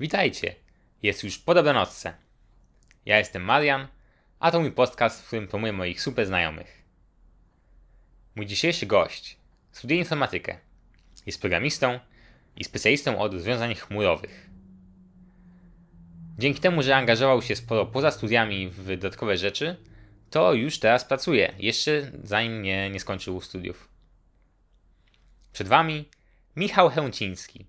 Witajcie! Jest już po dobranocce. Ja jestem Marian, a to mój podcast, w którym promuję moich super znajomych. Mój dzisiejszy gość studiuje informatykę. Jest programistą i specjalistą od rozwiązań chmurowych. Dzięki temu, że angażował się sporo poza studiami w dodatkowe rzeczy, to już teraz pracuje, jeszcze zanim nie, nie skończył studiów. Przed Wami Michał Chęciński.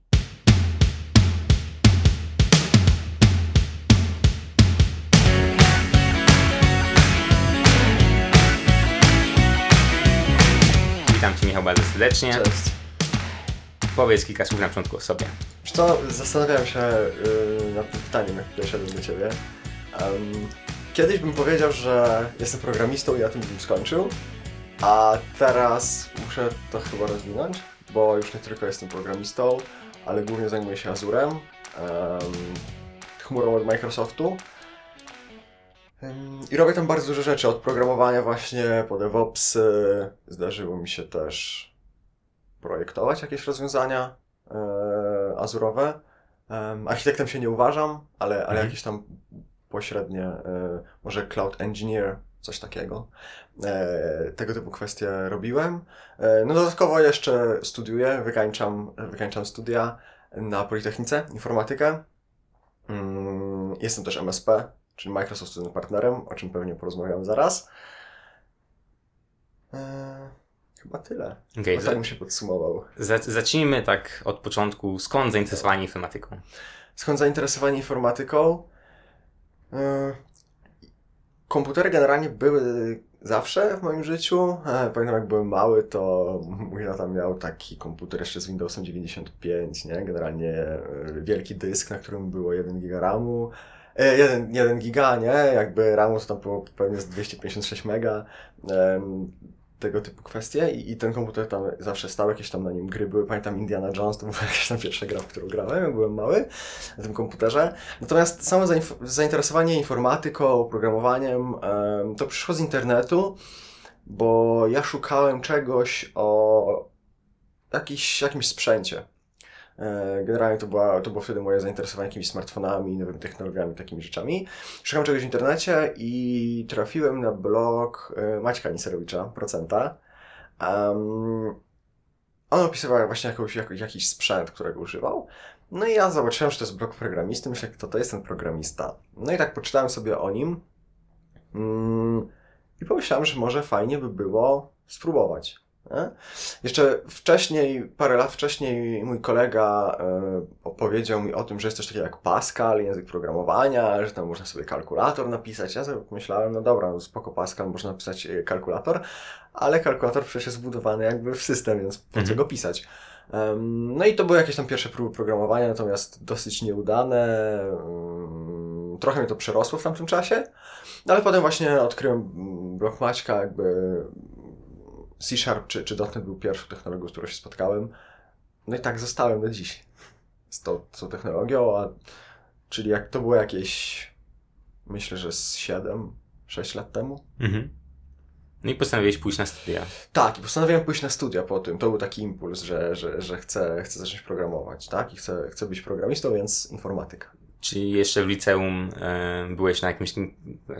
Witam Cię Michał bardzo serdecznie. Cześć. Powiedz kilka słów na początku o sobie. Wiesz co, zastanawiałem się yy, nad tym pytaniem, jak doszedłem do Ciebie. Em, kiedyś bym powiedział, że jestem programistą i na tym bym skończył, a teraz muszę to chyba rozwinąć, bo już nie tylko jestem programistą, ale głównie zajmuję się Azurem, em, chmurą od Microsoftu. I robię tam bardzo dużo rzeczy, od programowania właśnie po DevOpsy. Zdarzyło mi się też projektować jakieś rozwiązania e, azurowe. Em, architektem się nie uważam, ale, ale Mhm. jakieś tam pośrednie, e, może cloud engineer, coś takiego. E, tego typu kwestie robiłem. E, no dodatkowo jeszcze studiuję, wykańczam, wykańczam studia na Politechnice, informatykę. Mm, Jestem też MSP, czyli Microsoft Student Partnerem, o czym pewnie porozmawiamy zaraz. E, chyba tyle. Okay, tak bym się podsumował. zacznijmy tak od początku. Skąd zainteresowanie informatyką? Skąd zainteresowanie informatyką? Yy, Komputery generalnie były zawsze w moim życiu. E, Pamiętam jak byłem mały, to mój tata miał taki komputer jeszcze z Windowsem 95, nie? Generalnie e, wielki dysk, na którym było 1 giga RAMu. E, 1, 1 giga, nie? Jakby RAMu to tam było pewnie z 256 mega. Em, tego typu kwestie I, i ten komputer tam zawsze stał, jakieś tam na nim gry były. Pamiętam Indiana Jones, to była jakaś tam pierwsza gra, w którą grałem, jak byłem mały na tym komputerze. Natomiast samo zainteresowanie informatyką, programowaniem, em, to przyszło z internetu, bo ja szukałem czegoś o jakiś, jakimś sprzęcie. E, Generalnie to, była, to było wtedy moje zainteresowanie jakimiś smartfonami, nowymi technologiami, takimi rzeczami. Szukałem czegoś w internecie i trafiłem na blog e, Maćka Niserowicza, Procenta. Um, on opisywał właśnie jakąś, jak, jakiś sprzęt, którego używał. No i ja zobaczyłem, że to jest blog programisty. Myślę, kto to jest ten programista. No i tak poczytałem sobie o nim. Mm, I pomyślałem, że może fajnie by było spróbować. Nie? Jeszcze wcześniej, parę lat wcześniej, mój kolega e, opowiedział mi o tym, że jest coś takiego jak Pascal, język programowania, że tam można sobie kalkulator napisać. Ja sobie myślałem, no dobra, no spoko Pascal, można napisać e, kalkulator, ale kalkulator przecież jest zbudowany jakby w system, więc po co Mhm. go pisać? No i to były jakieś tam pierwsze próby programowania, natomiast dosyć nieudane. em, Trochę mnie to przerosło w tamtym czasie, ale potem właśnie odkryłem mm, blok Maćka, jakby C Sharp czy, czy .NET był pierwszą technologią, z którą się spotkałem. No i tak zostałem do dziś z tą, tą technologią, a czyli jak to było jakieś, myślę, że z 7, 6 lat temu. Mhm. No i postanowiłeś pójść na studia. Tak, i postanowiłem pójść na studia po tym. To był taki impuls, że, że, że chcę, chcę zacząć programować, tak? I chcę, chcę być programistą, więc informatyka. Czyli jeszcze w liceum e, byłeś na jakimś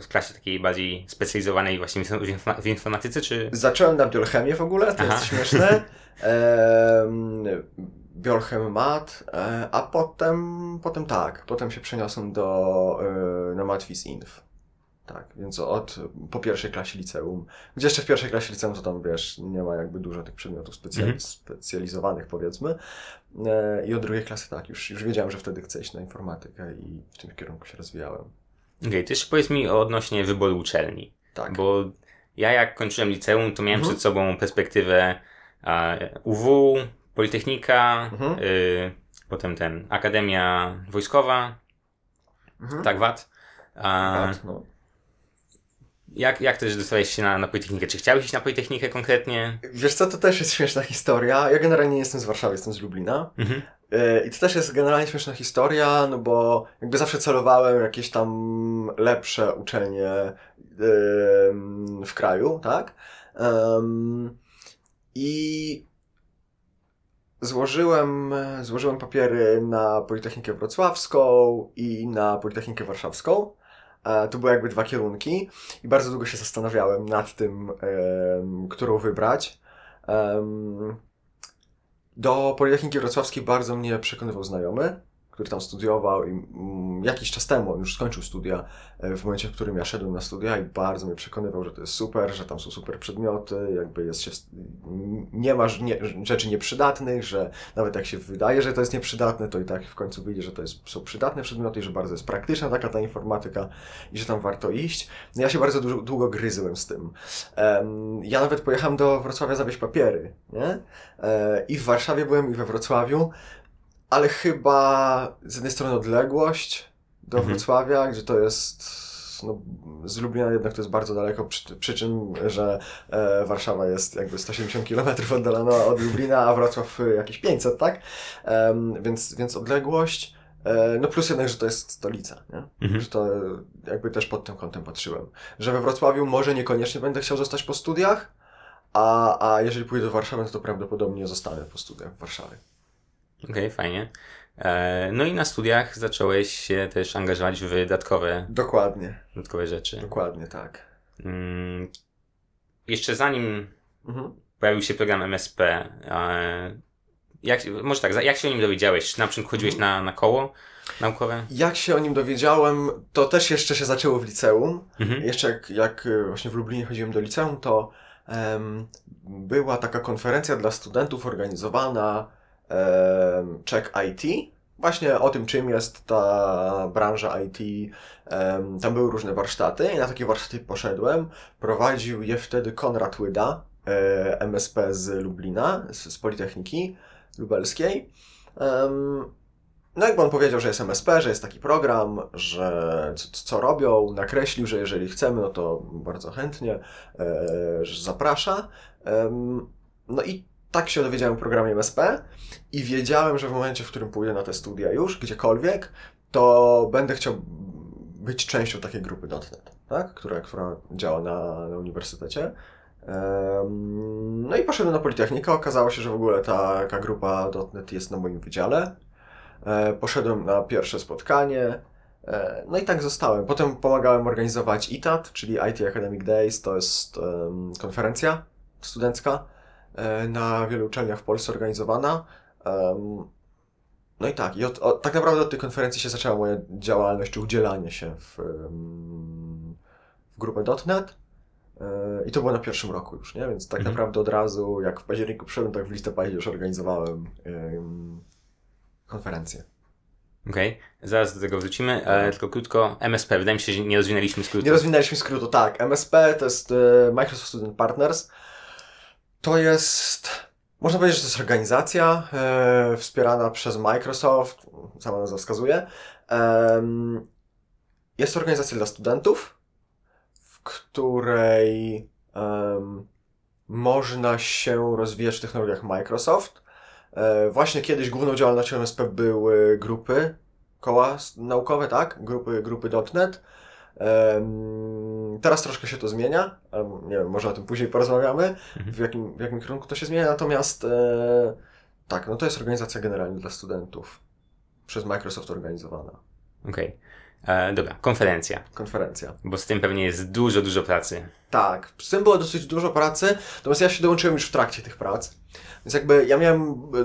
w klasie takiej bardziej specjalizowanej właśnie w, inf- w informatyce, czy... Zacząłem na biochemię w ogóle, to Aha. jest śmieszne. Ehm, Biolchem mat, e, a potem, potem tak, potem się przeniosłem do, e, na Matwis Inf. Tak, więc od, po pierwszej klasie liceum, gdzie jeszcze w pierwszej klasie liceum to tam, wiesz, nie ma jakby dużo tych przedmiotów specjali- Mhm. specjalizowanych, powiedzmy. E, I od drugiej klasy tak, już, już wiedziałem, że wtedy chcę iść na informatykę i w tym kierunku się rozwijałem. Okej, to jeszcze powiedz mi odnośnie wyboru uczelni. Tak. Bo ja jak kończyłem liceum, to miałem Mhm. przed sobą perspektywę UW, Politechnika, Mhm. y, potem ten Akademia Wojskowa, Mhm. tak VAT. A, Tak, no. Jak, jak też dostałeś się na, na Politechnikę? Czy chciałeś iść na Politechnikę konkretnie? Wiesz co, to też jest śmieszna historia. Ja generalnie nie jestem z Warszawy, jestem z Lublina. Mhm. E, I to też jest generalnie śmieszna historia, no bo jakby zawsze celowałem jakieś tam lepsze uczelnie w kraju, tak? I złożyłem, złożyłem papiery na Politechnikę Wrocławską i na Politechnikę Warszawską. E, To były jakby dwa kierunki i bardzo długo się zastanawiałem nad tym, którą wybrać. Do Politechniki Wrocławskiej bardzo mnie przekonywał znajomy, który tam studiował i mm, jakiś czas temu, on już skończył studia, e, w momencie, w którym ja szedłem na studia i bardzo mnie przekonywał, że to jest super, że tam są super przedmioty, jakby jest się, nie masz rzeczy nieprzydatnych, że nawet jak się wydaje, że to jest nieprzydatne, to i tak w końcu wyjdzie, że to jest, są przydatne przedmioty i że bardzo jest praktyczna taka ta informatyka i że tam warto iść. No ja się bardzo dużo, długo gryzłem z tym. Ja nawet pojechałem do Wrocławia zawieźć papiery, nie? E, I w Warszawie byłem, i we Wrocławiu, ale chyba z jednej strony odległość do Mhm. Wrocławia, gdzie to jest no, z Lublina jednak to jest bardzo daleko, przy, przy czym, że e, Warszawa jest jakby 170 km oddalona od Lublina, a Wrocław e, jakieś 500, tak? Em, więc, więc odległość, e, no plus jednak, że to jest stolica, nie? Mhm. Że to e, jakby też pod tym kątem patrzyłem. Że we Wrocławiu może niekoniecznie będę chciał zostać po studiach, a, a jeżeli pójdę do Warszawy, no to prawdopodobnie zostanę po studiach w Warszawie. Okej, fajnie. E, No i na studiach zacząłeś się też angażować w dodatkowe, Dokładnie, dodatkowe rzeczy. dokładnie tak. Mm, Jeszcze zanim Mhm. pojawił się program MSP, e, jak, może tak, jak się o nim dowiedziałeś? Czy na przykład chodziłeś na, na koło naukowe? Jak się o nim dowiedziałem, to też jeszcze się zaczęło w liceum. Mhm. Jeszcze jak, jak y, właśnie w Lublinie chodziłem do liceum, to em, była taka konferencja dla studentów organizowana Check IT. Właśnie o tym, czym jest ta branża IT. Tam były różne warsztaty i na takie warsztaty poszedłem. Prowadził je wtedy Konrad Łyda, e, MSP z Lublina, z, Politechniki Lubelskiej. No jakby on powiedział, że jest MSP, że jest taki program, że co, co robią, nakreślił, że jeżeli chcemy, no to bardzo chętnie, e, że zaprasza. No i tak się dowiedziałem o programie MSP i wiedziałem, że w momencie, w którym pójdę na te studia już, gdziekolwiek, to będę chciał być częścią takiej grupy .NET, tak? która, która działa na, na uniwersytecie. No i poszedłem na Politechnikę. Okazało się, że w ogóle ta, taka grupa .NET jest na moim wydziale. E, Poszedłem na pierwsze spotkanie. e, No i tak zostałem. Potem pomagałem organizować ITAT, czyli IT Academic Days. To jest konferencja studencka na wielu uczelniach w Polsce organizowana. No i tak, i od, od, tak naprawdę od tej konferencji się zaczęła moja działalność, czy udzielanie się w, w grupę .NET. E, I to było na pierwszym roku już, nie? Więc tak Mhm. naprawdę od razu, jak w październiku przyszedłem, tak w listopadzie już organizowałem em, konferencję. Okej, zaraz do tego wrócimy, ale tylko krótko. MSP, wydaje mi się, że nie rozwinęliśmy skrótu. Nie rozwinęliśmy skrótu, tak. MSP to jest e, Microsoft Student Partners. To jest, można powiedzieć, że to jest organizacja e, wspierana przez Microsoft, sama nazwa wskazuje. Em, jest to organizacja dla studentów, w której można się rozwijać w technologiach Microsoft. E, właśnie kiedyś główną działalnością MSP były grupy, koła naukowe, tak? Grupy, grupy. Teraz troszkę się to zmienia, ale nie wiem, może o tym później porozmawiamy, Mhm. w jakim, w jakim kierunku to się zmienia, natomiast e, tak, no to jest organizacja generalnie dla studentów, przez Microsoft organizowana Okej, E, dobra, konferencja, konferencja. bo z tym pewnie jest dużo, dużo pracy. Tak, z tym było dosyć dużo pracy, natomiast ja się dołączyłem już w trakcie tych prac. Więc jakby ja miałem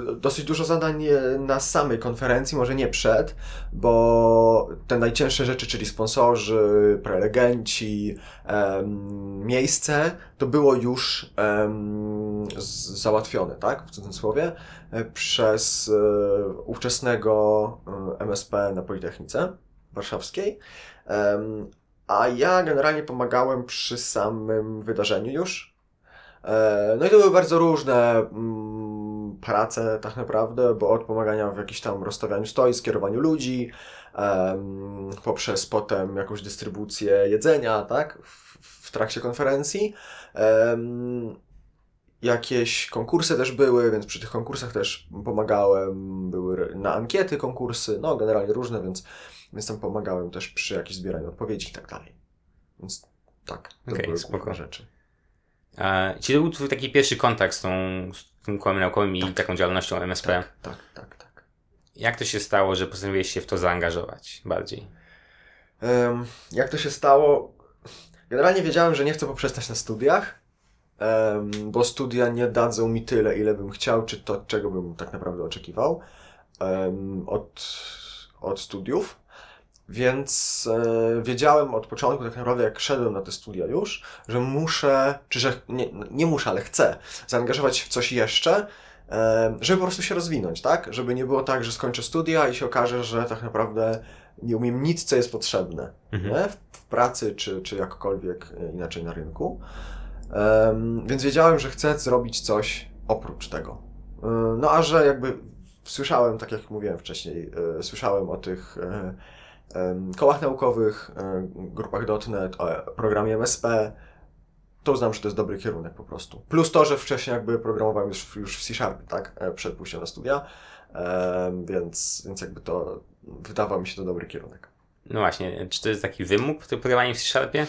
e, dosyć dużo zadań e, na samej konferencji, może nie przed, bo te najcięższe rzeczy, czyli sponsorzy, prelegenci, em, miejsce, to było już em, załatwione, tak, w cudzysłowie, e, przez e, ówczesnego MSP na Politechnice Warszawskiej. A ja generalnie pomagałem przy samym wydarzeniu już. E, No i to były bardzo różne mm, prace tak naprawdę, bo od pomagania w jakimś tam rozstawianiu stoisk, kierowaniu ludzi, poprzez potem jakąś dystrybucję jedzenia, tak, w, trakcie konferencji. Jakieś konkursy też były, więc przy tych konkursach też pomagałem. Były na ankiety konkursy, no generalnie różne, więc, więc tam pomagałem też przy jakimś zbieraniu odpowiedzi i tak dalej. Więc tak, to Okej, były spoko. rzeczy. E, Czy to był twój taki pierwszy kontakt z tą tym kołem naukowym i taką działalnością MSP. Tak, tak, tak, tak. Jak to się stało, że postanowiłeś się w to zaangażować bardziej? Em, jak to się stało? Generalnie wiedziałem, że nie chcę poprzestać na studiach, em, bo studia nie dadzą mi tyle, ile bym chciał, czy to, czego bym tak naprawdę oczekiwał em, od, od studiów. Więc e, wiedziałem od początku, tak naprawdę, jak szedłem na te studia już, że muszę, czy że nie, nie muszę, ale chcę zaangażować się w coś jeszcze, e, żeby po prostu się rozwinąć, tak? Żeby nie było tak, że skończę studia i się okaże, że tak naprawdę nie umiem nic, co jest potrzebne Mhm. W, w pracy, czy, czy jakkolwiek e, inaczej na rynku. Em, więc wiedziałem, że chcę zrobić coś oprócz tego. E, no a że jakby słyszałem, tak jak mówiłem wcześniej, e, słyszałem o tych e, kołach naukowych, e, grupach .NET, o programie MSP, to uznam, że to jest dobry kierunek po prostu. Plus to, że wcześniej jakby programowałem już, już w C-Sharpie, tak? E, Przed pójściem na studia, więc, więc jakby to wydawał mi się to dobry kierunek. No właśnie, czy to jest taki wymóg, to programowanie w C-Sharpie?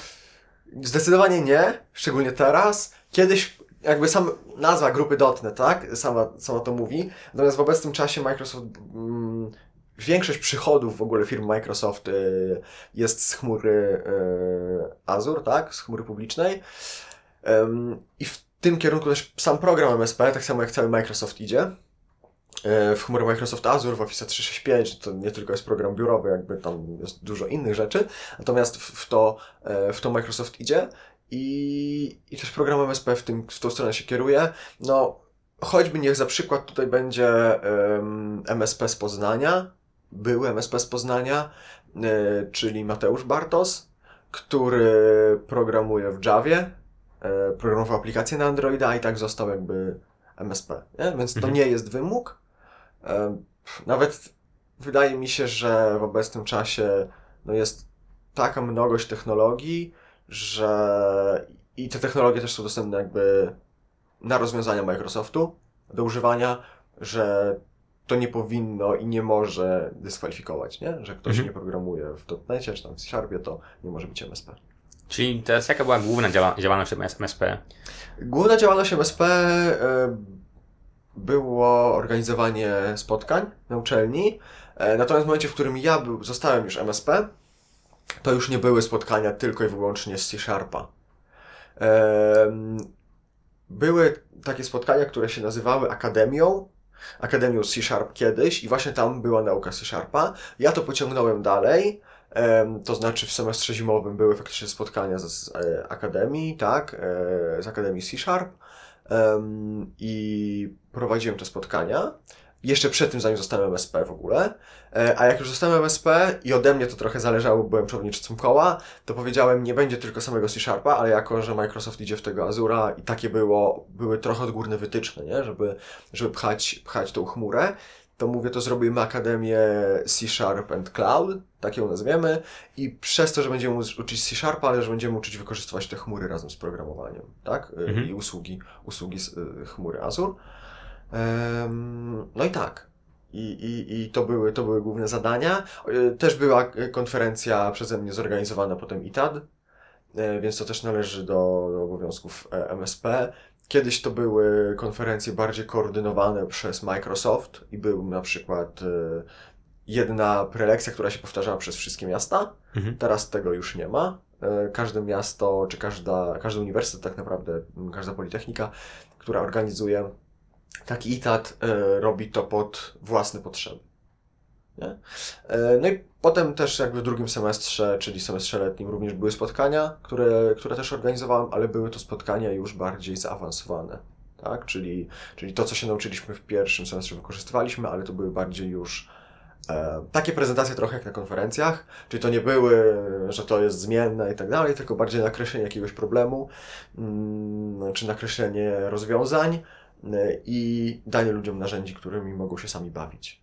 Zdecydowanie nie, szczególnie teraz. Kiedyś jakby sam nazwa grupy .NET, tak? Sama, sama to mówi. Natomiast w obecnym czasie Microsoft mm, większość przychodów w ogóle firm Microsoft y, jest z chmury y, Azure, tak? Z chmury publicznej. I w tym kierunku też sam program MSP, tak samo jak cały Microsoft idzie. Y, W chmurę Microsoft Azure, w Office 365 to nie tylko jest program biurowy, jakby tam jest dużo innych rzeczy, natomiast w to, e, w to Microsoft idzie i, i też program MSP w, tym, w tą stronę się kieruje. No, choćby niech za przykład tutaj będzie em, MSP z Poznania, był MSP z Poznania, e, czyli Mateusz Bartos, który programuje w Javie, e, programował aplikację na Androida, i tak został jakby MSP, nie? więc to Mhm. nie jest wymóg. E, Nawet wydaje mi się, że w obecnym czasie no jest taka mnogość technologii, że i te technologie też są dostępne jakby na rozwiązania Microsoftu do używania, że to nie powinno i nie może dyskwalifikować, nie? Że ktoś Mhm. nie programuje w .NETie czy tam w C-Sharpie, to nie może być MSP. Czyli teraz jaka była główna działa działalność MSP? Główna działalność MSP e, było organizowanie spotkań na uczelni. E, Natomiast w momencie, w którym ja był, zostałem już MSP, to już nie były spotkania tylko i wyłącznie z C-Sharpa. Były takie spotkania, które się nazywały Akademią, Akademią C-Sharp kiedyś i właśnie tam była nauka C-Sharpa. Ja to pociągnąłem dalej, to znaczy w semestrze zimowym były faktycznie spotkania z, z e, Akademii, tak, e, z Akademii C-Sharp em, i prowadziłem te spotkania. Jeszcze przed tym, zanim zostałem MSP w ogóle. E, A jak już zostałem MSP i ode mnie to trochę zależało, bo byłem przewodniczącym koła, to powiedziałem, nie będzie tylko samego C-Sharpa, ale jako, że Microsoft idzie w tego Azura i takie było, były trochę odgórne wytyczne, nie? Żeby, żeby pchać, pchać tą chmurę, to mówię, to zrobimy Akademię C-Sharp and Cloud, tak ją nazwiemy, i przez to, że będziemy uc- uczyć C-Sharpa, ale że będziemy uczyć wykorzystywać te chmury razem z programowaniem, tak? Y, Mhm. I usługi, usługi z y, chmury Azure. No i tak. I, i, I to były, to były główne zadania. Y, Też była y, konferencja przeze mnie zorganizowana potem ITAD, y, więc to też należy do, do obowiązków e, MSP. Kiedyś to były konferencje bardziej koordynowane przez Microsoft i był na przykład jedna prelekcja, która się powtarzała przez wszystkie miasta. Mhm. Teraz tego już nie ma. E, Każde miasto, czy każda, każdy uniwersytet, tak naprawdę, każda politechnika, która organizuje taki ITAT, e, robi to pod własne potrzeby. E, No i potem też jakby w drugim semestrze, czyli semestrze letnim, również były spotkania, które, które też organizowałem, ale były to spotkania już bardziej zaawansowane. Tak? Czyli, czyli to, co się nauczyliśmy w pierwszym semestrze, wykorzystywaliśmy, ale to były bardziej już e, takie prezentacje trochę jak na konferencjach, czyli to nie były, że to jest zmienne i tak dalej, tylko bardziej nakreślenie jakiegoś problemu, mm, czy nakreślenie rozwiązań i danie ludziom narzędzi, którymi mogą się sami bawić.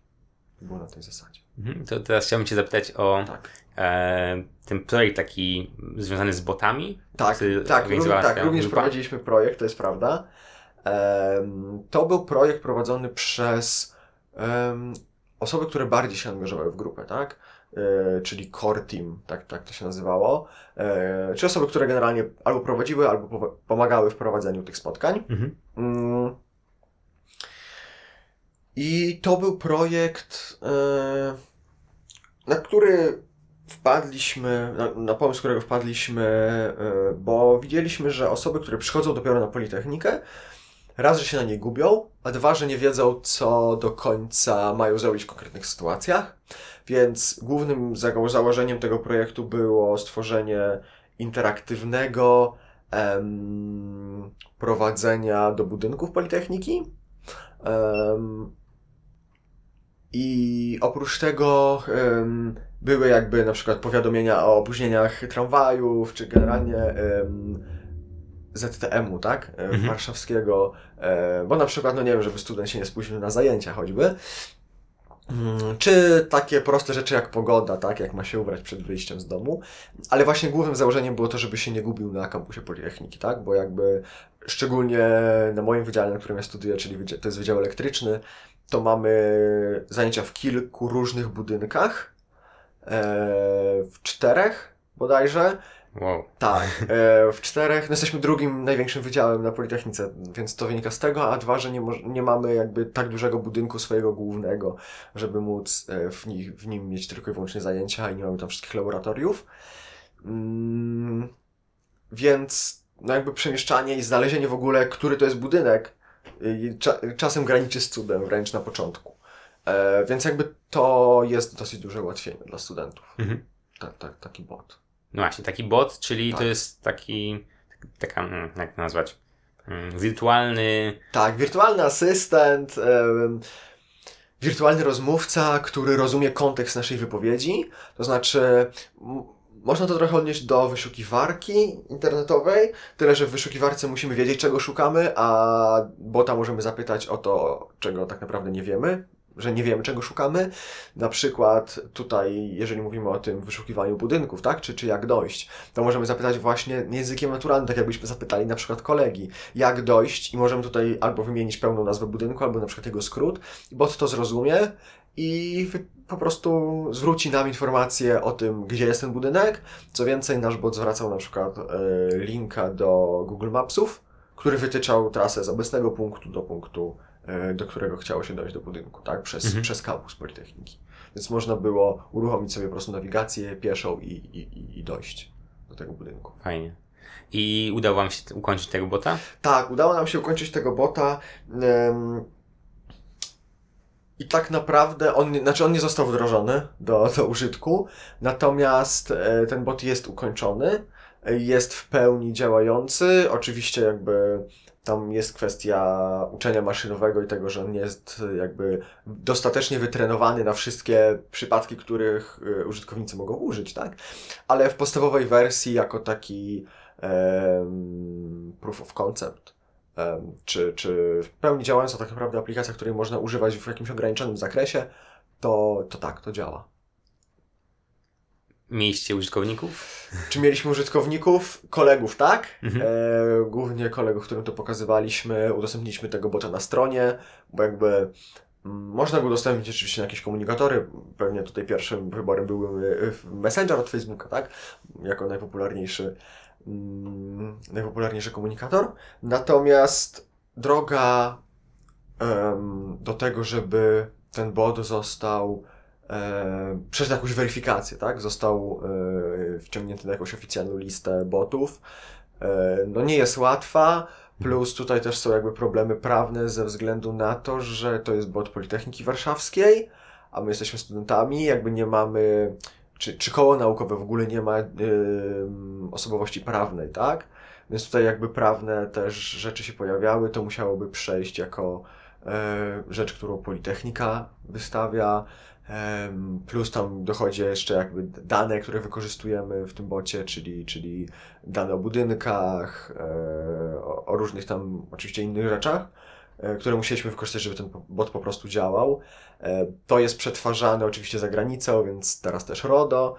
Było na tej zasadzie. Mhm. To teraz chciałbym Cię zapytać o Tak. e, ten projekt taki związany z botami. Tak, tak, ró- tak również grupę? prowadziliśmy projekt, to jest prawda. Em, to był projekt prowadzony przez em, osoby, które bardziej się angażowały w grupę, tak? E, czyli core team, tak, tak to się nazywało. E, czy osoby, które generalnie albo prowadziły, albo pomagały w prowadzeniu tych spotkań. Mhm. I to był projekt, e, na który wpadliśmy, na, pomysł, którego wpadliśmy, e, bo widzieliśmy, że osoby, które przychodzą dopiero na Politechnikę, raz, że się na niej gubią, a dwa, że nie wiedzą, co do końca mają zrobić w konkretnych sytuacjach. Więc głównym założeniem tego projektu było stworzenie interaktywnego em, prowadzenia do budynków Politechniki. I oprócz tego em, były jakby na przykład powiadomienia o opóźnieniach tramwajów, czy generalnie em, ZTM-u, tak? E, Mhm. Warszawskiego, e, bo na przykład, no nie wiem, żeby student się nie spóźnił na zajęcia choćby. Mm, Czy takie proste rzeczy jak pogoda, tak? Jak ma się ubrać przed wyjściem z domu. Ale właśnie głównym założeniem było to, żeby się nie gubił na kampusie Politechniki, tak? Bo jakby szczególnie na moim wydziale, na którym ja studiuję, czyli to jest Wydział Elektryczny, to mamy zajęcia w kilku różnych budynkach. E, w czterech bodajże. Wow. Tak, e, w czterech. No jesteśmy drugim największym wydziałem na Politechnice, więc to wynika z tego, a dwa, że nie, nie mamy jakby tak dużego budynku swojego głównego, żeby móc e, w, nich, w nim mieć tylko i wyłącznie zajęcia i nie mamy tam wszystkich laboratoriów. Mm, więc no jakby przemieszczanie i znalezienie w ogóle, który to jest budynek, czasem graniczy z cudem wręcz na początku. E, więc jakby to jest dosyć duże ułatwienie dla studentów. Mhm. Tak, tak, taki bot. No właśnie, taki bot, czyli to Tak. jest taki, taka, mm, jak to nazwać, mm, wirtualny, Tak, wirtualny asystent, wirtualny rozmówca, który rozumie kontekst naszej wypowiedzi. To znaczy, można to trochę odnieść do wyszukiwarki internetowej, tyle że w wyszukiwarce musimy wiedzieć, czego szukamy, a bota możemy zapytać o to, czego tak naprawdę nie wiemy, że nie wiemy, czego szukamy. Na przykład tutaj, jeżeli mówimy o tym wyszukiwaniu budynków, tak, czy, czy jak dojść, to możemy zapytać właśnie językiem naturalnym, tak jakbyśmy zapytali na przykład kolegi, jak dojść i możemy tutaj albo wymienić pełną nazwę budynku, albo na przykład jego skrót. Bot to zrozumie i po prostu zwróci nam informację o tym, gdzie jest ten budynek. Co więcej, nasz bot zwracał na przykład e, linka do Google Mapsów, który wytyczał trasę z obecnego punktu do punktu, do którego chciało się dojść do budynku, tak? Przez, Mhm. przez kampus Politechniki. Więc można było uruchomić sobie po prostu nawigację pieszą i, i, i- dojść do tego budynku. fajnie. I udało wam się ukończyć tego bota? Tak, udało nam się ukończyć tego bota. I tak naprawdę on, znaczy on nie został wdrożony do, do użytku, natomiast e, ten bot jest ukończony, e, jest w pełni działający. Oczywiście jakby tam jest kwestia uczenia maszynowego i tego, że on nie jest e, jakby dostatecznie wytrenowany na wszystkie przypadki, których e, użytkownicy mogą użyć, tak? Ale w podstawowej wersji jako taki em, proof of concept, em, czy, czy w pełni działająca tak naprawdę aplikacja, której można używać w jakimś ograniczonym zakresie, to, to tak, to działa. Mieliście użytkowników? Czy mieliśmy użytkowników? Kolegów, tak? Mhm. E, głównie kolegów, którym to pokazywaliśmy, udostępniliśmy tego bota na stronie, bo jakby mm, można go udostępnić oczywiście na jakieś komunikatory. Pewnie tutaj pierwszym wyborem byłby e, Messenger od Facebooka, tak? Jako najpopularniejszy, mm, najpopularniejszy komunikator. Natomiast droga em, do tego, żeby ten bot został e, przeszedł jakąś weryfikację, tak? Został e, wciągnięty na jakąś oficjalną listę botów. E, no nie jest łatwa, plus tutaj też są jakby problemy prawne ze względu na to, że to jest bot Politechniki Warszawskiej, a my jesteśmy studentami, jakby nie mamy, czy, czy koło naukowe w ogóle nie ma em, osobowości prawnej, tak? Więc tutaj jakby prawne też rzeczy się pojawiały, to musiałoby przejść jako e, rzecz, którą Politechnika wystawia, plus tam dochodzi jeszcze jakby dane, które wykorzystujemy w tym bocie, czyli, czyli dane o budynkach, e, o, różnych tam oczywiście innych rzeczach, e, które musieliśmy wykorzystać, żeby ten bot po prostu działał. E, To jest przetwarzane oczywiście za granicą, więc teraz też RODO.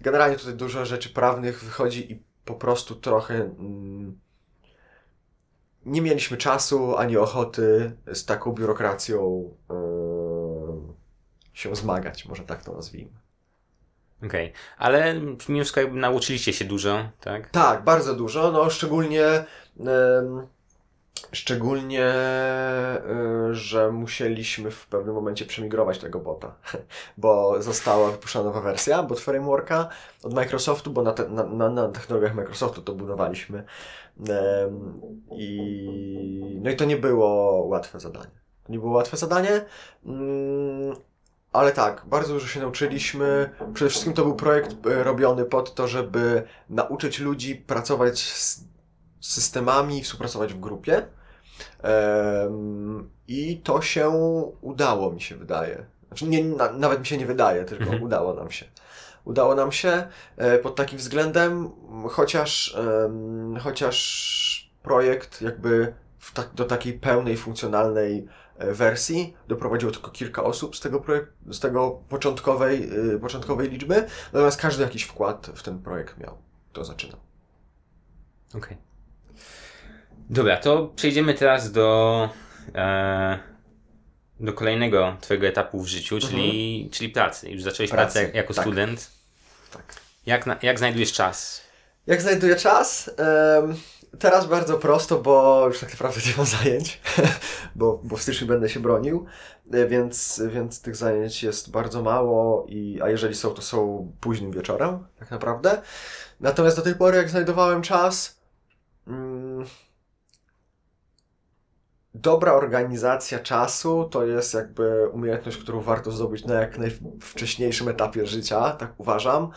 Generalnie tutaj dużo rzeczy prawnych wychodzi i po prostu trochę mm, nie mieliśmy czasu ani ochoty z taką biurokracją się zmagać, może tak to nazwijmy. Okej, ale mimo wszystko jakby nauczyliście się dużo, tak? Tak, bardzo dużo, no szczególnie Szczególnie, y, że musieliśmy w pewnym momencie przemigrować tego bota, bo została wypuszczona nowa wersja bot frameworka od Microsoftu, bo na, te, na, na, na technologiach Microsoftu to budowaliśmy. I, no i to nie było łatwe zadanie. To nie było łatwe zadanie, mm, ale tak, bardzo dużo się nauczyliśmy. Przede wszystkim to był projekt y, robiony pod to, żeby nauczyć ludzi pracować z systemami, współpracować w grupie. I to się udało, mi się wydaje. Znaczy, nie, na, nawet mi się nie wydaje, tylko mhm. udało nam się. Udało nam się e, pod takim względem, chociaż, chociaż projekt jakby ta, do takiej pełnej, funkcjonalnej e, wersji doprowadziło tylko kilka osób z tego, projekt, z tego początkowej, e, początkowej liczby, natomiast każdy jakiś wkład w ten projekt miał. To zaczynam. Okej. Okay. Dobra, to przejdziemy teraz do, e, do kolejnego Twojego etapu w życiu, czyli, mhm. czyli pracy. Już zacząłeś pracy, pracę jako tak. student. Tak. Jak, na, jak znajdujesz czas? Jak znajduję czas? Um, teraz bardzo prosto, bo już tak naprawdę nie mam zajęć, bo, bo w styczniu będę się bronił, e, więc, więc tych zajęć jest bardzo mało, i, a jeżeli są, to są późnym wieczorem, tak naprawdę. Natomiast do tej pory, jak znajdowałem czas, mm, dobra organizacja czasu to jest jakby umiejętność, którą warto zdobyć na jak najwcześniejszym etapie życia, tak uważam.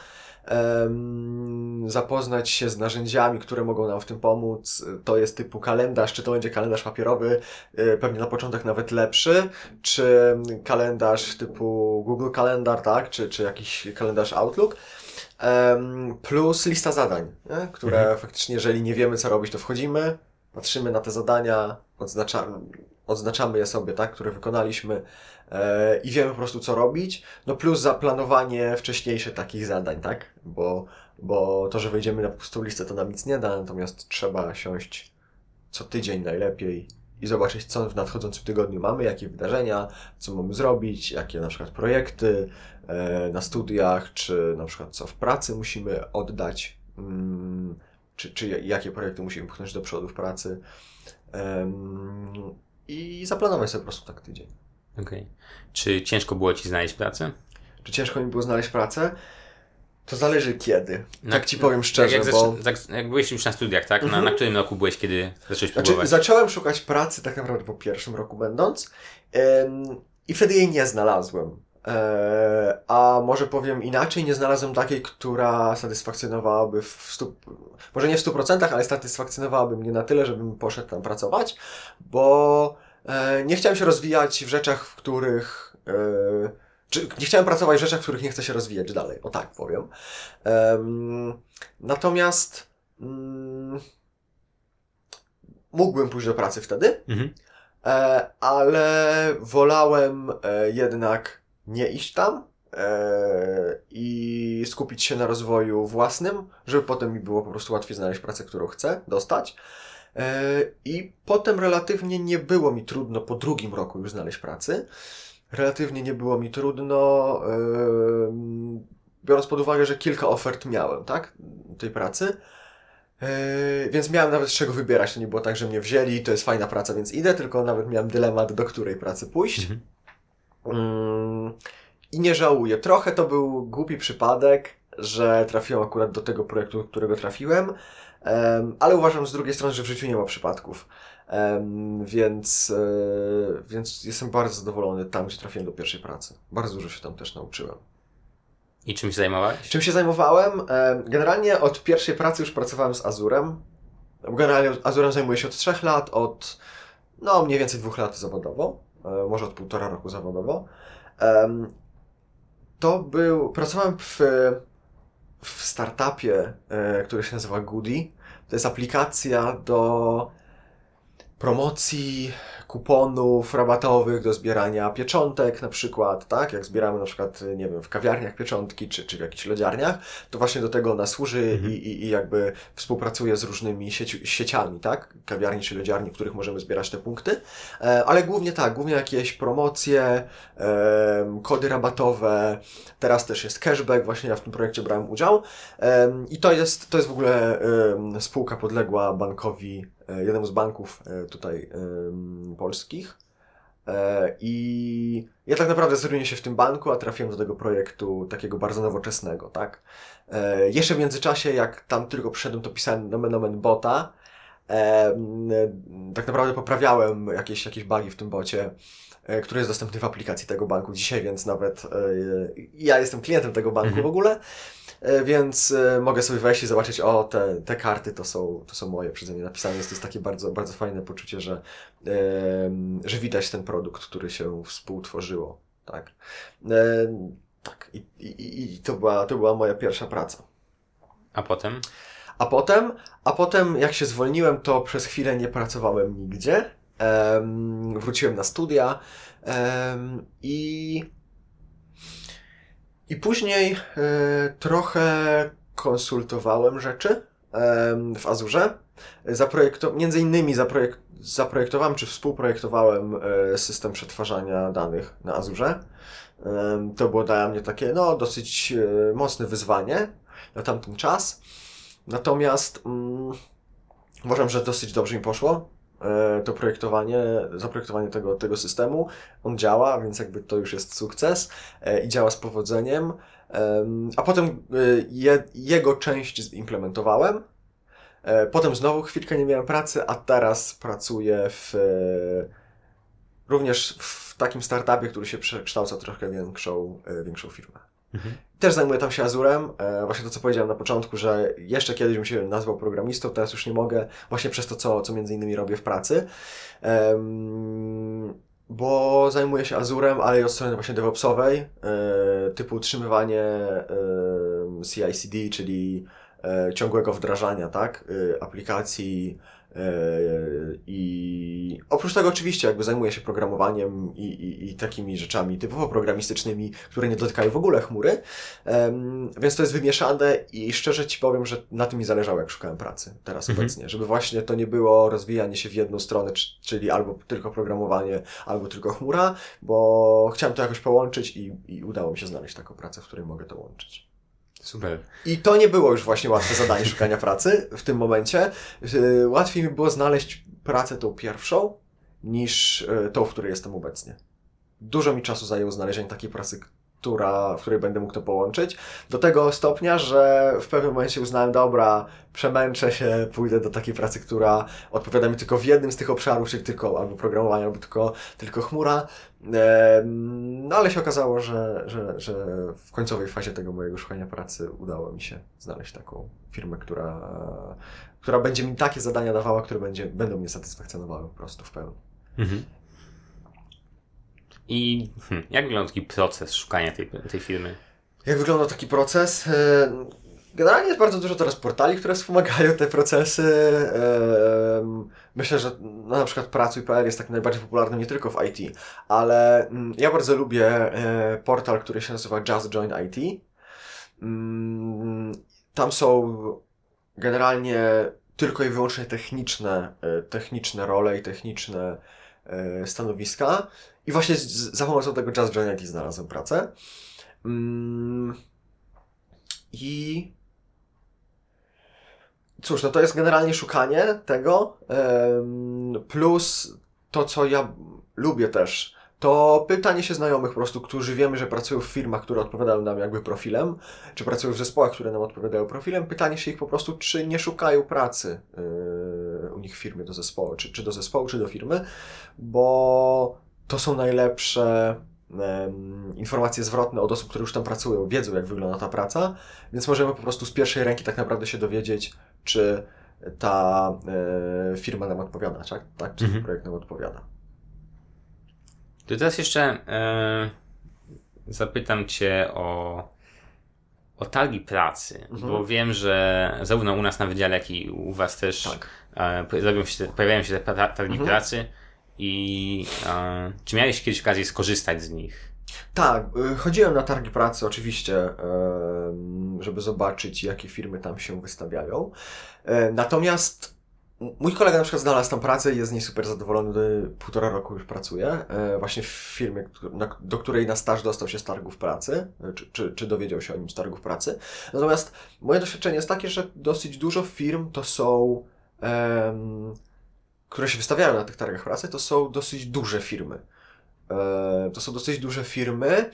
Zapoznać się z narzędziami, które mogą nam w tym pomóc. To jest typu kalendarz, czy to będzie kalendarz papierowy, e, pewnie na początek nawet lepszy, czy kalendarz typu Google Kalendar, tak, czy, czy jakiś kalendarz Outlook. Plus lista zadań, nie? które mhm. faktycznie, jeżeli nie wiemy, co robić, to wchodzimy, patrzymy na te zadania, odznaczamy, odznaczamy je sobie, tak, które wykonaliśmy e, i wiemy po prostu, co robić. No plus zaplanowanie wcześniejsze takich zadań, tak, bo, bo to, że wejdziemy na pustą listę, to nam nic nie da, natomiast trzeba siąść co tydzień najlepiej i zobaczyć, co w nadchodzącym tygodniu mamy, jakie wydarzenia, co mamy zrobić, jakie na przykład projekty e, na studiach, czy na przykład co w pracy musimy oddać. Mm, czy, czy jakie projekty musimy pchnąć do przodu w pracy i zaplanować sobie po prostu tak tydzień. Okej. Okay. Czy ciężko było Ci znaleźć pracę? Czy ciężko mi było znaleźć pracę? To zależy kiedy. Na, tak Ci powiem szczerze, jak, bo... Tak, jak byłeś już na studiach, tak? Na, na mhm. którym roku byłeś, kiedy zacząłeś znaczy, próbować? Zacząłem szukać pracy tak naprawdę po pierwszym roku będąc ym, i wtedy jej nie znalazłem. E, a może powiem inaczej, nie znalazłem takiej, która satysfakcjonowałaby w stu, może nie w 100%, ale satysfakcjonowałaby mnie na tyle, żebym poszedł tam pracować, bo e, nie chciałem się rozwijać w rzeczach, w których e, czy nie chciałem pracować w rzeczach, w których nie chcę się rozwijać dalej, o tak powiem. Natomiast mm, mógłbym pójść do pracy wtedy, mhm. ale wolałem jednak nie iść tam e, i skupić się na rozwoju własnym, żeby potem mi było po prostu łatwiej znaleźć pracę, którą chcę dostać. E, I potem relatywnie nie było mi trudno po drugim roku już znaleźć pracy. Relatywnie nie było mi trudno, e, biorąc pod uwagę, że kilka ofert miałem, tak, tej pracy. Yy, więc miałem nawet z czego wybierać. To nie było tak, że mnie wzięli, to jest fajna praca, więc idę, tylko nawet miałem dylemat, do której pracy pójść. Mhm. I nie żałuję. Trochę to był głupi przypadek, że trafiłem akurat do tego projektu, do którego trafiłem, ale uważam z drugiej strony, że w życiu nie ma przypadków. Więc, e, więc jestem bardzo zadowolony tam, gdzie trafiłem do pierwszej pracy. Bardzo dużo się tam też nauczyłem. I czym się zajmowałeś? Czym się zajmowałem? Generalnie od pierwszej pracy już pracowałem z Azurem. Generalnie Azurem zajmuję się od trzech lat, od no mniej więcej dwóch lat zawodowo. E, może od półtora roku zawodowo. To był, pracowałem w, w startupie, e, który się nazywa Goody. To jest aplikacja do promocji kuponów rabatowych do zbierania pieczątek na przykład, tak? Jak zbieramy na przykład, nie wiem, w kawiarniach pieczątki czy, czy w jakichś lodziarniach, to właśnie do tego ona służy Mhm. i, i, i jakby współpracuje z różnymi sieci, sieciami, tak? Kawiarni czy lodziarni, w których możemy zbierać te punkty. E, ale głównie tak, głównie jakieś promocje, em, kody rabatowe, teraz też jest cashback, właśnie ja w tym projekcie brałem udział. Em, I to jest, to jest w ogóle spółka podległa bankowi, e, jednemu z banków e, tutaj polskich. E, I ja tak naprawdę zatrudniłem się w tym banku, a trafiłem do tego projektu takiego bardzo nowoczesnego, tak? E, Jeszcze w międzyczasie, jak tam tylko przyszedłem, to pisałem nomen nomen bota. Tak naprawdę poprawiałem jakieś, jakieś bugi w tym bocie, e, który jest dostępny w aplikacji tego banku dzisiaj, więc nawet e, ja jestem klientem tego banku Mhm. w ogóle, e, więc e, mogę sobie wejść i zobaczyć, o, te, te karty to są, to są moje przeze mnie napisane, więc to jest takie bardzo, bardzo fajne poczucie, że, że widać ten produkt, który się współtworzyło, tak. E, Tak, i, i, i to, była, to była moja pierwsza praca. A potem? A potem, a potem jak się zwolniłem, to przez chwilę nie pracowałem nigdzie. Em, wróciłem na studia em, i i później e, trochę konsultowałem rzeczy w Azurze. Zaprojekto, między innymi zaprojek, zaprojektowałem czy współprojektowałem e, system przetwarzania danych na Azurze. To było dla mnie takie no, dosyć e, mocne wyzwanie na tamten czas. Natomiast mm, uważam, że dosyć dobrze mi poszło to projektowanie, zaprojektowanie tego, tego systemu. On działa, więc jakby to już jest sukces e, i działa z powodzeniem. Em, A potem e, je, jego część zimplementowałem. E, Potem znowu chwilkę nie miałem pracy, a teraz pracuję w e, również w takim startupie, który się przekształca trochę większą, e, większą firmę. Mhm. Też zajmuję tam się Azurem. E, właśnie to, co powiedziałem na początku, że jeszcze kiedyś bym się nazwał programistą, teraz już nie mogę, właśnie przez to, co, co między innymi robię w pracy. Bo zajmuję się Azurem, ale i od strony właśnie DevOpsowej, e, typu utrzymywanie CI/CD, czyli e, ciągłego wdrażania, tak, e, aplikacji i oprócz tego oczywiście jakby zajmuję się programowaniem i, i, i takimi rzeczami typowo programistycznymi, które nie dotykają w ogóle chmury, więc to jest wymieszane i szczerze Ci powiem, że na tym mi zależało, jak szukałem pracy teraz Mhm. obecnie, żeby właśnie to nie było rozwijanie się w jedną stronę, czyli albo tylko programowanie, albo tylko chmura, bo chciałem to jakoś połączyć i, i udało mi się znaleźć taką pracę, w której mogę to łączyć. Super. I to nie było już właśnie łatwe zadanie szukania pracy w tym momencie. Yy, Łatwiej mi było znaleźć pracę tą pierwszą, niż yy, tą, w której jestem obecnie. Dużo mi czasu zajęło znalezienie takiej pracy, która, w której będę mógł to połączyć. Do tego stopnia, że w pewnym momencie uznałem, dobra, przemęczę się, pójdę do takiej pracy, która odpowiada mi tylko w jednym z tych obszarów, czyli tylko albo programowanie, albo tylko, tylko chmura. No ale się okazało, że, że, że w końcowej fazie tego mojego szukania pracy udało mi się znaleźć taką firmę, która, która będzie mi takie zadania dawała, które będzie, będą mnie satysfakcjonowały po prostu w pełni. Mhm. I hmm, jak wygląda taki proces szukania tej, tej firmy? Jak wygląda taki proces? E, Generalnie jest bardzo dużo teraz portali, które wspomagają te procesy. Em, Myślę, że no, na przykład Pracuj.pl jest tak najbardziej popularny nie tylko w IT, ale mm, ja bardzo lubię e, portal, który się nazywa Just Join IT. Mm, Tam są generalnie tylko i wyłącznie techniczne, e, techniczne role i techniczne e, stanowiska. I właśnie za pomocą tego Join IT znalazłem pracę. Mm, I cóż, no to jest generalnie szukanie tego, plus to, co ja lubię też, to pytanie się znajomych po prostu, którzy wiemy, że pracują w firmach, które odpowiadają nam jakby profilem, czy pracują w zespołach, które nam odpowiadają profilem, pytanie się ich po prostu, czy nie szukają pracy yy, u nich w firmie do zespołu, czy, czy do zespołu, czy do firmy, bo to są najlepsze informacje zwrotne od osób, które już tam pracują, wiedzą jak wygląda ta praca, więc możemy po prostu z pierwszej ręki tak naprawdę się dowiedzieć, czy ta e, firma nam odpowiada, tak? tak? Czy ten Mhm. projekt nam odpowiada. To teraz jeszcze e, zapytam Cię o, o targi pracy, Mhm. bo wiem, że zarówno u nas na wydziale, jak i u Was też Tak. e, pojawiają, się, te- pojawiają się te targi Mhm. pracy i e, czy miałeś kiedyś okazję skorzystać z nich? Tak, y, chodziłem na targi pracy oczywiście, żeby zobaczyć, jakie firmy tam się wystawiają. E, natomiast mój kolega na przykład znalazł tam pracę i jest z niej super zadowolony, półtora roku już pracuje, właśnie w firmie, do której na staż dostał się z targów pracy, czy, czy, czy dowiedział się o nim z targów pracy. Natomiast moje doświadczenie jest takie, że dosyć dużo firm to są, um, które się wystawiają na tych targach pracy, to są dosyć duże firmy. E, to są dosyć duże firmy.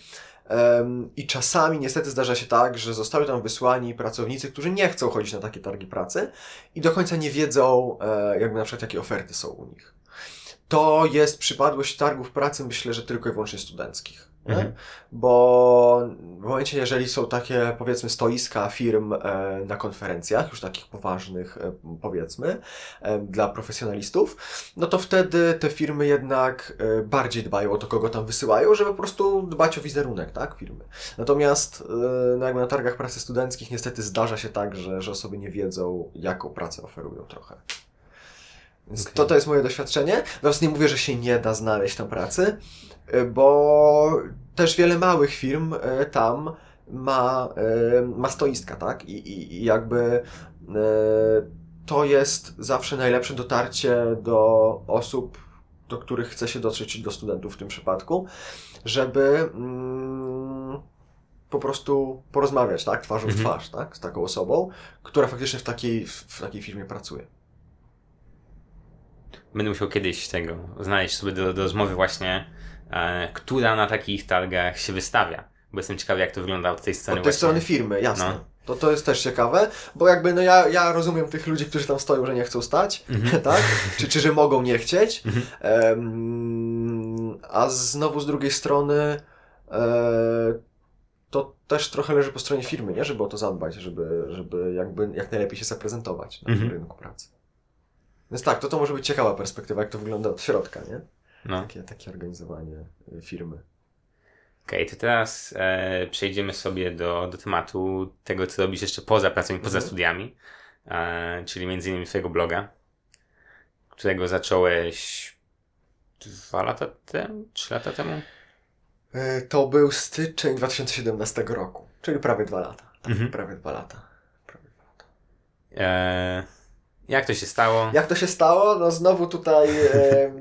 I czasami niestety zdarza się tak, że zostały tam wysłani pracownicy, którzy nie chcą chodzić na takie targi pracy i do końca nie wiedzą, e, jakby na przykład jakie oferty są u nich. To jest przypadłość targów pracy, myślę, że tylko i wyłącznie studenckich. Mhm. Bo w momencie, jeżeli są takie, powiedzmy, stoiska firm e, na konferencjach, już takich poważnych, e, powiedzmy, e, dla profesjonalistów, no to wtedy te firmy jednak bardziej dbają o to, kogo tam wysyłają, żeby po prostu dbać o wizerunek, tak, firmy. Natomiast no jakby na targach pracy studenckich niestety zdarza się tak, że, że osoby nie wiedzą, jaką pracę oferują trochę. Więc okay. to, to jest moje doświadczenie. Natomiast nie mówię, że się nie da znaleźć tam pracy, bo też wiele małych firm y, tam ma, y, ma stoiska, tak? I, i, i jakby to jest zawsze najlepsze dotarcie do osób, do których chce się dotrzeć, czyli do studentów w tym przypadku, żeby mm, po prostu porozmawiać, tak? Twarzą w mhm. twarz, tak? Z taką osobą, która faktycznie w takiej, w takiej firmie pracuje będę musiał kiedyś tego znaleźć sobie do, do rozmowy właśnie, e, która na takich targach się wystawia. Bo jestem ciekawy, jak to wygląda od tej strony. Od tej właśnie. strony firmy, jasne. No. To, to jest też ciekawe, bo jakby no ja, ja rozumiem tych ludzi, którzy tam stoją, że nie chcą stać, mhm. tak? Czy, czy że mogą nie chcieć. Um, a znowu z drugiej strony e, to też trochę leży po stronie firmy, nie? Żeby o to zadbać, żeby, żeby jakby jak najlepiej się zaprezentować na mhm. rynku pracy. Więc tak, to to może być ciekawa perspektywa, jak to wygląda od środka, nie? No. Takie, takie organizowanie y, firmy. Okej, okay, to teraz e, przejdziemy sobie do, do tematu tego, co robisz jeszcze poza pracą i poza mhm. studiami, e, czyli między innymi twojego bloga, którego zacząłeś dwa lata temu, trzy lata temu? E, to był styczeń 2017 roku, czyli prawie dwa lata. Tak, mhm. prawie dwa lata. Prawie dwa lata. E, jak to się stało? Jak to się stało? No znowu tutaj e,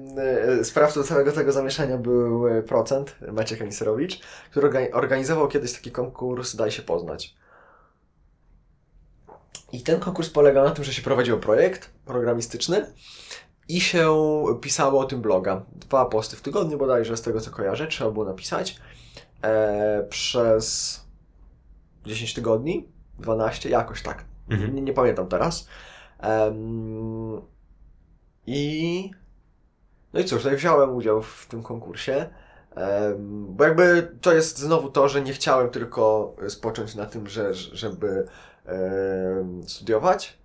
e, sprawcą całego tego zamieszania był e, Procent, Maciek Aniserowicz, który organizował kiedyś taki konkurs Daj się poznać. I ten konkurs polegał na tym, że się prowadził projekt programistyczny i się pisało o tym bloga. Dwa posty w tygodniu bodajże, z tego co kojarzę, trzeba było napisać e, przez 10 tygodni, 12, jakoś tak. Mhm. Nie, nie pamiętam teraz. Um, I no i cóż, no i wziąłem udział w tym konkursie. Um, bo jakby to jest znowu to, że nie chciałem tylko spocząć na tym, że, żeby um, studiować,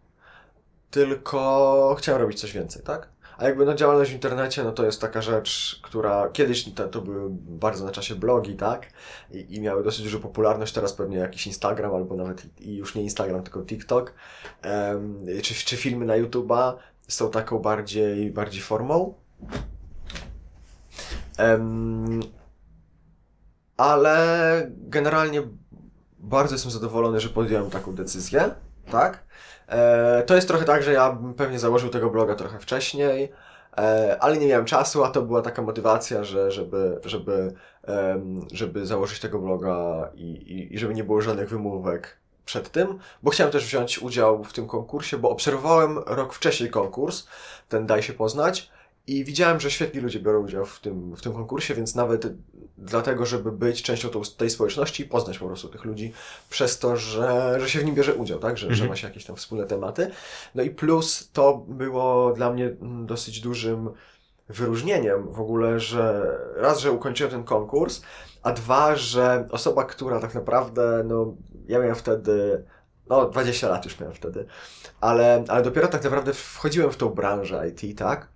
tylko chciałem robić coś więcej, tak? A jakby no działalność w internecie, no to jest taka rzecz, która kiedyś to, to były bardzo na czasie blogi, tak? I, I, miały dosyć dużą popularność, teraz pewnie jakiś Instagram, albo nawet i już nie Instagram, tylko TikTok, um, czy, czy filmy na YouTube'a są taką bardziej, bardziej formą. Um, ale generalnie bardzo jestem zadowolony, że podjąłem taką decyzję, tak? E, to jest trochę tak, że ja pewnie założył tego bloga trochę wcześniej, e, ale nie miałem czasu, a to była taka motywacja, że żeby, żeby, żeby założyć tego bloga i, i, i żeby nie było żadnych wymówek przed tym, bo chciałem też wziąć udział w tym konkursie, bo obserwowałem rok wcześniej konkurs, ten Daj się poznać, i widziałem, że świetni ludzie biorą udział w tym, w tym konkursie, więc nawet dlatego, żeby być częścią tej społeczności i poznać po prostu tych ludzi przez to, że, że się w nim bierze udział, tak? Że, mhm. że ma się jakieś tam wspólne tematy. No i plus to było dla mnie dosyć dużym wyróżnieniem w ogóle, że raz, że ukończyłem ten konkurs, a dwa, że osoba, która tak naprawdę, no, ja miałem wtedy, no, 20 lat już miałem wtedy, ale, ale dopiero tak naprawdę wchodziłem w tą branżę IT, tak?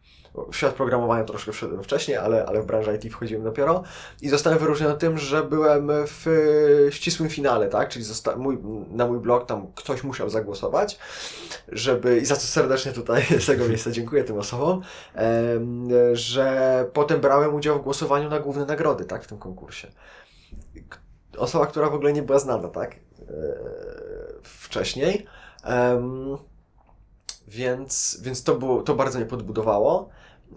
W świat programowania troszkę wszedłem wcześniej, ale, ale w branżę IT wchodziłem dopiero i zostałem wyróżniony tym, że byłem w ścisłym finale, tak? Czyli mój, na mój blog tam ktoś musiał zagłosować, żeby, i za co serdecznie tutaj z tego miejsca dziękuję tym osobom, że potem brałem udział w głosowaniu na główne nagrody, tak? W tym konkursie. Osoba, która w ogóle nie była znana, tak? E, wcześniej. Więc, więc to, było, to bardzo mnie podbudowało.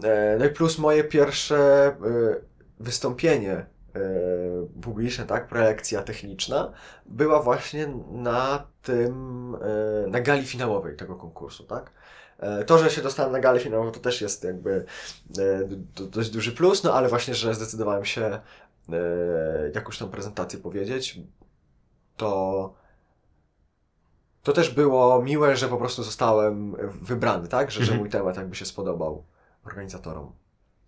E, No i plus moje pierwsze e, wystąpienie e, publiczne, tak, prelekcja techniczna, była właśnie na tym, na gali finałowej tego konkursu, tak. To, że się dostałem na galę finałową, to też jest jakby dość duży plus, no ale właśnie, że zdecydowałem się jakąś tą prezentację powiedzieć, to to też było miłe, że po prostu zostałem wybrany, tak? Że, że Mhm. mój temat jakby się spodobał organizatorom.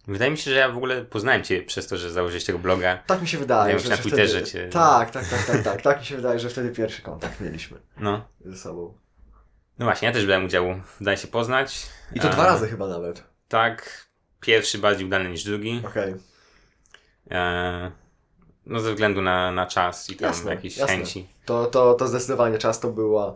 Wydaje mi się, że ja w ogóle poznałem Cię przez to, że założyłeś tego bloga. Tak mi się wydaje, że, na Twitterze wtedy... cię- Tak, tak, tak, tak, tak. Tak mi się wydaje, że wtedy pierwszy kontakt mieliśmy No. ze sobą. No właśnie, ja też brałem udziału w Daj się poznać. I to dwa razy chyba nawet. Tak. Pierwszy bardziej udany niż drugi. Okej. E, no ze względu na, na czas i tam Jasne, jakieś jasne. chęci. To, to, to zdecydowanie czas to była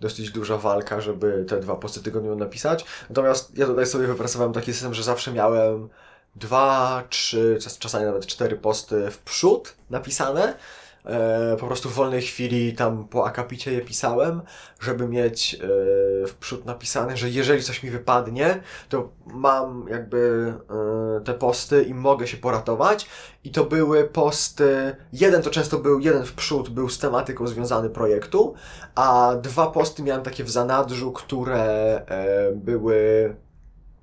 dosyć duża walka, żeby te dwa posty tygodniowo napisać. Natomiast ja tutaj sobie wypracowałem taki system, że zawsze miałem dwa, trzy, czas- czasami nawet cztery posty w przód napisane. E, po prostu w wolnej chwili tam po akapicie je pisałem, żeby mieć e, w przód napisane, że jeżeli coś mi wypadnie, to mam jakby e, te posty i mogę się poratować. I to były posty, jeden to często był, jeden w przód był z tematyką związany projektu, a dwa posty miałem takie w zanadrzu, które były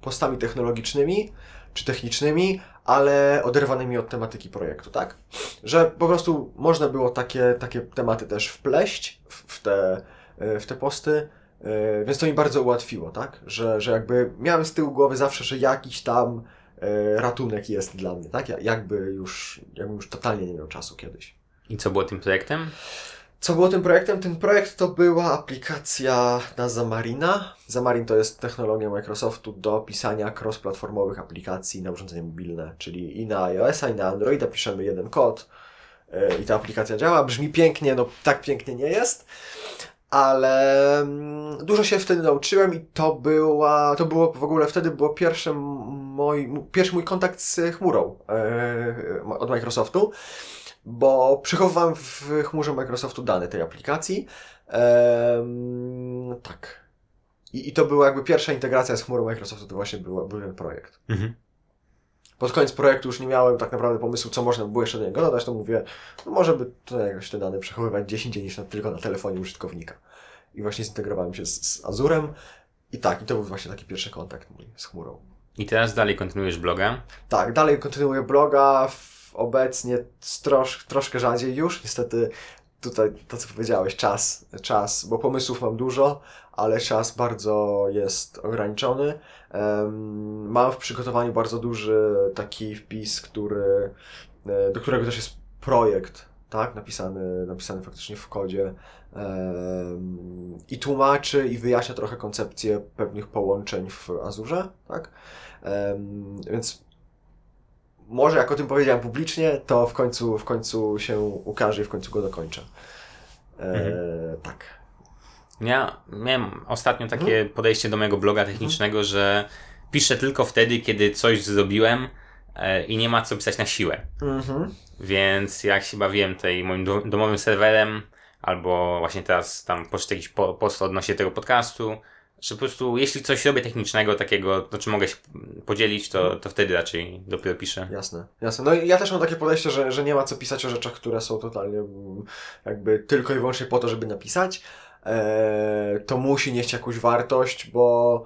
postami technologicznymi czy technicznymi, ale oderwanymi od tematyki projektu, tak? Że po prostu można było takie, takie tematy też wpleść w, te, e, w te posty, e, więc to mi bardzo ułatwiło, tak? Że, że jakby miałem z tyłu głowy zawsze, że jakiś tam e, ratunek jest dla mnie, tak? Ja- Jakby już, jakbym już totalnie nie miał czasu kiedyś. I co było tym projektem? Co było tym projektem? Ten projekt to była aplikacja na Zamarina. Zamarin to jest technologia Microsoftu do pisania cross-platformowych aplikacji na urządzenia mobilne, czyli i na iOS-a, i na Androida piszemy jeden kod yy, i ta aplikacja działa. Brzmi pięknie, no tak pięknie nie jest, ale mm, dużo się wtedy nauczyłem i to była, to było w ogóle wtedy było pierwszy mój, pierwszy mój kontakt z chmurą yy, od Microsoftu bo przechowywałem w chmurze Microsoftu dane tej aplikacji. Ehm, tak. I, I to była jakby pierwsza integracja z chmurą Microsoftu, to właśnie był, był ten projekt. Mhm. Pod koniec projektu już nie miałem tak naprawdę pomysłu, co można by było jeszcze do niego dodać, to mówię, no może by tutaj jakoś te dane przechowywać gdzieś indziej niż na, tylko na telefonie użytkownika. I właśnie zintegrowałem się z, z Azurem i tak, i to był właśnie taki pierwszy kontakt mój z chmurą. I teraz dalej kontynuujesz bloga. Tak, dalej kontynuuję bloga. W, obecnie trosz, troszkę rzadziej już. Niestety tutaj to, co powiedziałeś, czas, czas, bo pomysłów mam dużo, ale czas bardzo jest ograniczony. Em, mam w przygotowaniu bardzo duży taki wpis, który, e, do którego też jest projekt, tak, napisany, napisany faktycznie w kodzie em, i tłumaczy i wyjaśnia trochę koncepcję pewnych połączeń w Azurze, tak. Em, więc może jak o tym powiedziałem publicznie, to w końcu, w końcu się ukaże i w końcu go dokończę. E, Mhm. Tak. Ja miałem ostatnio takie podejście do mojego bloga technicznego, że piszę tylko wtedy, kiedy coś zrobiłem e, i nie ma co pisać na siłę. Mhm. Więc jak się bawiłem tej moim do- domowym serwerem, albo właśnie teraz tam poszedł jakiś po, post odnośnie tego podcastu, że po prostu jeśli coś robię technicznego, takiego, to czy mogę się podzielić, to, to wtedy raczej dopiero piszę. Jasne, jasne. No i ja też mam takie podejście, że, że nie ma co pisać o rzeczach, które są totalnie mm, jakby tylko i wyłącznie po to, żeby napisać. E, to musi nieść jakąś wartość, bo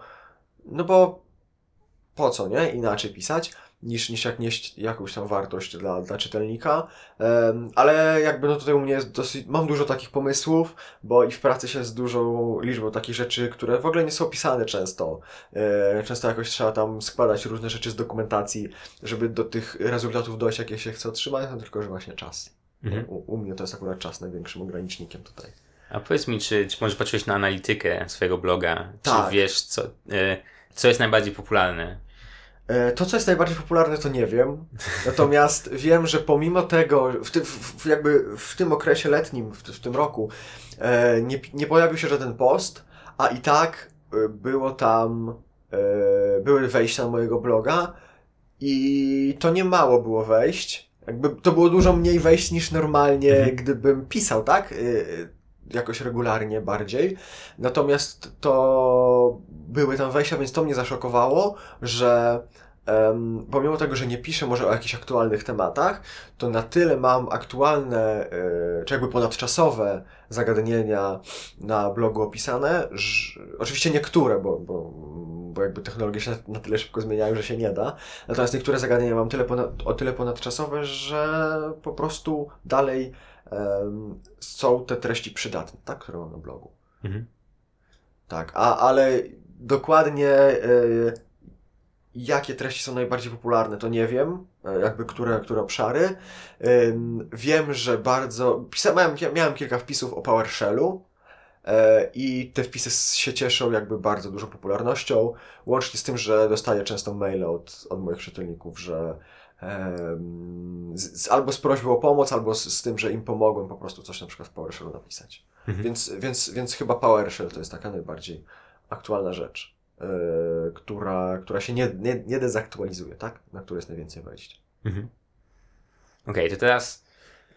no bo po co, nie? Inaczej pisać niż, niż jak nieść jakąś tam wartość dla, dla czytelnika. Ale jakby no tutaj u mnie jest dosyć, mam dużo takich pomysłów, bo i w pracy się z dużą liczbą takich rzeczy, które w ogóle nie są pisane często. E, często jakoś trzeba tam składać różne rzeczy z dokumentacji, żeby do tych rezultatów dojść, jakie się chce otrzymać, no tylko, że właśnie czas. Mhm. U, u mnie to jest akurat czas największym ogranicznikiem tutaj. A powiedz mi, czy, czy może patrzyłeś na analitykę swojego bloga? Tak. Czy wiesz, co, e, co jest najbardziej popularne? E, To, co jest najbardziej popularne, to nie wiem. Natomiast wiem, że pomimo tego, w, ty, w, jakby w tym okresie letnim, w, w tym roku, e, nie, nie pojawił się żaden post, a i tak e, było tam, e, były wejścia na mojego bloga i to nie mało było wejść. Jakby to było dużo mniej wejść niż normalnie, Mhm. gdybym pisał, tak? E, Jakoś regularnie bardziej. Natomiast to były tam wejścia, więc to mnie zaszokowało, że em, pomimo tego, że nie piszę może o jakichś aktualnych tematach, to na tyle mam aktualne, e, czy jakby ponadczasowe zagadnienia na blogu opisane, że, oczywiście niektóre, bo, bo, bo jakby technologie się na, tyle szybko zmieniają, że się nie da, natomiast niektóre zagadnienia mam tyle ponad, o tyle ponadczasowe, że po prostu dalej są te treści przydatne, tak, które mam na blogu. Mhm. Tak, a, ale dokładnie e, jakie treści są najbardziej popularne, to nie wiem, e, jakby które, które obszary. Wiem, że bardzo. Pisa, miałem, kilka wpisów o PowerShellu. e, I te wpisy się cieszą jakby bardzo dużą popularnością, łącznie z tym, że dostaję często maile od, od moich czytelników, że z, albo z prośbą o pomoc, albo z, z tym, że im pomogłem po prostu coś na przykład w PowerShellu napisać. Mhm. Więc, więc, więc chyba PowerShell to jest taka najbardziej aktualna rzecz, która, która się nie, nie, nie dezaktualizuje, tak? Na którą jest najwięcej wejść. Mhm. Okej, to teraz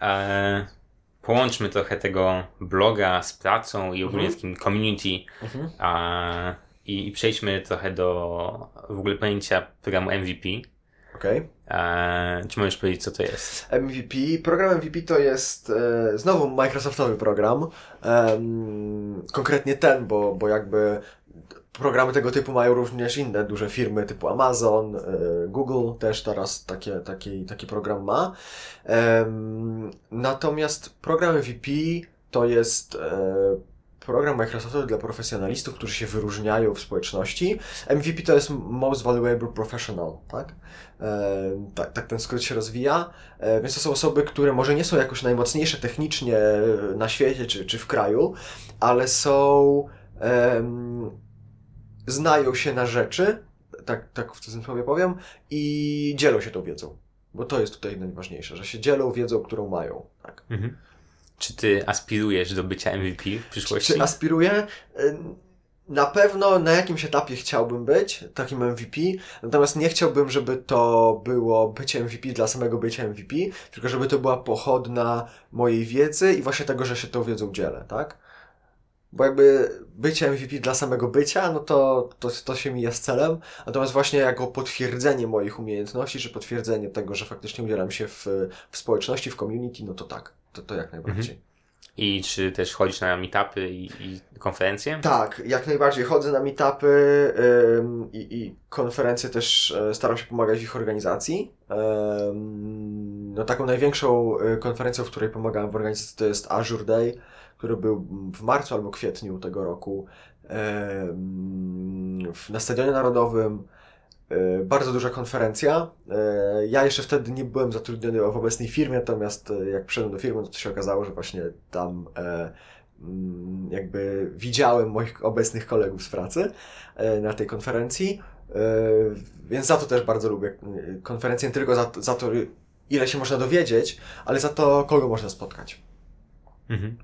e, połączmy trochę tego bloga z pracą i ogólnie Mhm. takim community a, i, i przejdźmy trochę do w ogóle pojęcia programu MVP. Okej. E, czy możesz powiedzieć, co to jest? MVP. Program MVP to jest e, znowu Microsoftowy program. Em, konkretnie ten, bo, bo jakby programy tego typu mają również inne duże firmy typu Amazon, e, Google też teraz takie, taki, taki program ma. Natomiast program MVP to jest e, program Microsoftowy dla profesjonalistów, którzy się wyróżniają w społeczności. MVP to jest Most Valuable Professional, tak? E, tak, tak ten skrót się rozwija. E, Więc to są osoby, które może nie są jakoś najmocniejsze technicznie e, na świecie czy, czy w kraju, ale są. em, znają się na rzeczy, tak, tak w cudzysłowie powiem, i dzielą się tą wiedzą. Bo to jest tutaj najważniejsze, że się dzielą wiedzą, którą mają. Tak. Mhm. Czy ty aspirujesz do bycia MVP w przyszłości? Czy aspiruję? Y, Na pewno na jakimś etapie chciałbym być takim MVP, natomiast nie chciałbym, żeby to było bycie MVP dla samego bycia MVP, tylko żeby to była pochodna mojej wiedzy i właśnie tego, że się tą wiedzą dzielę, tak? Bo jakby bycie MVP dla samego bycia, no to, to, to się mija z celem, natomiast właśnie jako potwierdzenie moich umiejętności, czy potwierdzenie tego, że faktycznie udzielam się w, w społeczności, w community, no to tak, to, to jak najbardziej. I czy też chodzisz na meetupy i, i konferencje? Tak, jak najbardziej. Chodzę na meetupy i, konferencje też e, staram się pomagać w ich organizacji. No taką największą e, konferencją, w której pomagałem w organizacji to jest Azure Day, który był w marcu albo kwietniu tego roku na Stadionie Narodowym. E, Bardzo duża konferencja. E, Ja jeszcze wtedy nie byłem zatrudniony w obecnej firmie, natomiast e, jak przyszedłem do firmy, to się okazało, że właśnie tam mm, jakby widziałem moich obecnych kolegów z pracy na tej konferencji, więc za to też bardzo lubię konferencję, nie tylko za, za to, ile się można dowiedzieć, ale za to, kogo można spotkać. Mhm.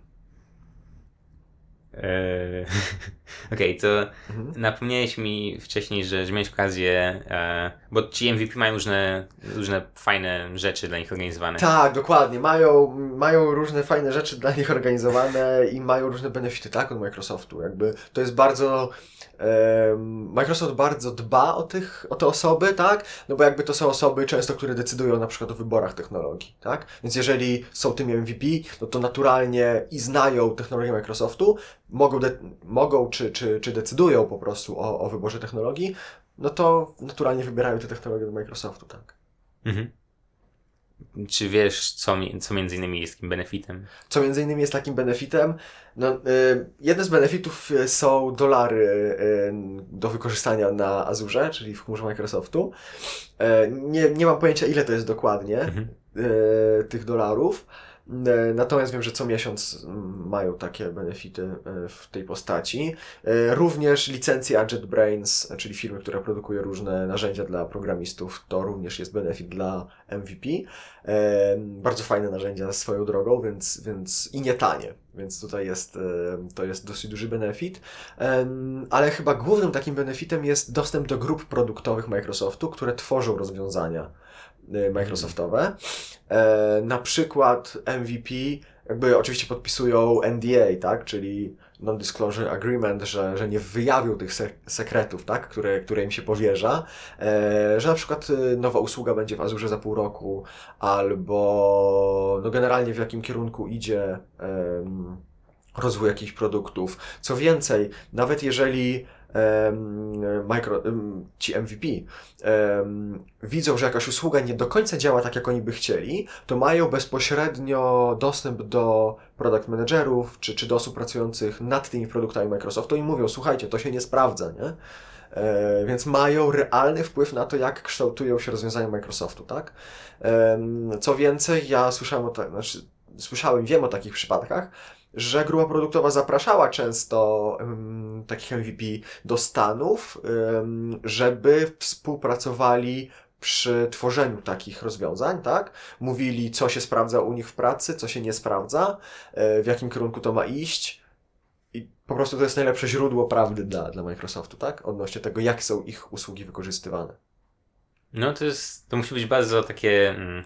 Eee, Okej, to Mhm. napomniałeś mi wcześniej, że, że miałeś okazję, e, bo ci MVP mają różne, różne fajne rzeczy dla nich organizowane. Tak, dokładnie. Mają, mają różne fajne rzeczy dla nich organizowane i mają różne benefity, tak, od Microsoftu. Jakby to jest bardzo. em, Microsoft bardzo dba o, tych, o te osoby, tak? No bo jakby to są osoby często, które decydują na przykład o wyborach technologii, tak? Więc jeżeli są tym MVP, no to naturalnie i znają technologię Microsoftu, mogą, de- mogą czy, czy, czy decydują po prostu o, o wyborze technologii, no to naturalnie wybierają te technologie do Microsoftu, tak? Mhm. Czy wiesz, co, co między innymi jest takim benefitem? co między innymi jest takim benefitem. No, y, jeden z benefitów y, są dolary y, do wykorzystania na Azure, czyli w chmurze Microsoftu. Y, nie, nie mam pojęcia, ile to jest dokładnie Mhm. y, tych dolarów. E, natomiast wiem, że co miesiąc mm, mają takie benefity e, w tej postaci. E, również licencja JetBrains, czyli firmy, która produkuje różne narzędzia dla programistów, to również jest benefit dla MVP. Bardzo fajne narzędzia swoją drogą, więc, więc i nie tanie, więc tutaj jest, to jest dosyć duży benefit. Ale chyba głównym takim benefitem jest dostęp do grup produktowych Microsoftu, które tworzą rozwiązania Microsoftowe. E, na przykład MVP jakby oczywiście podpisują NDA, tak, czyli Non-Disclosure Agreement, że, że nie wyjawią tych sekretów, tak, które, które im się powierza, e, że na przykład y, nowa usługa będzie w Azurze za pół roku, albo no generalnie w jakim kierunku idzie rozwój jakichś produktów. Co więcej, nawet jeżeli micro, ci MVP widzą, że jakaś usługa nie do końca działa tak, jak oni by chcieli, to mają bezpośrednio dostęp do product managerów, czy, czy do osób pracujących nad tymi produktami Microsoftu i mówią, słuchajcie, to się nie sprawdza, nie? E, więc mają realny wpływ na to, jak kształtują się rozwiązania Microsoftu, tak? co więcej, ja słyszałem o tak, znaczy, słyszałem, wiem o takich przypadkach, że grupa produktowa zapraszała często um, takich MVP do Stanów, um, żeby współpracowali przy tworzeniu takich rozwiązań, tak? Mówili, co się sprawdza u nich w pracy, co się nie sprawdza, e, w jakim kierunku to ma iść. I po prostu to jest najlepsze źródło prawdy dla, dla Microsoftu, tak? Odnośnie tego, jak są ich usługi wykorzystywane. No to jest, to musi być bardzo takie mm,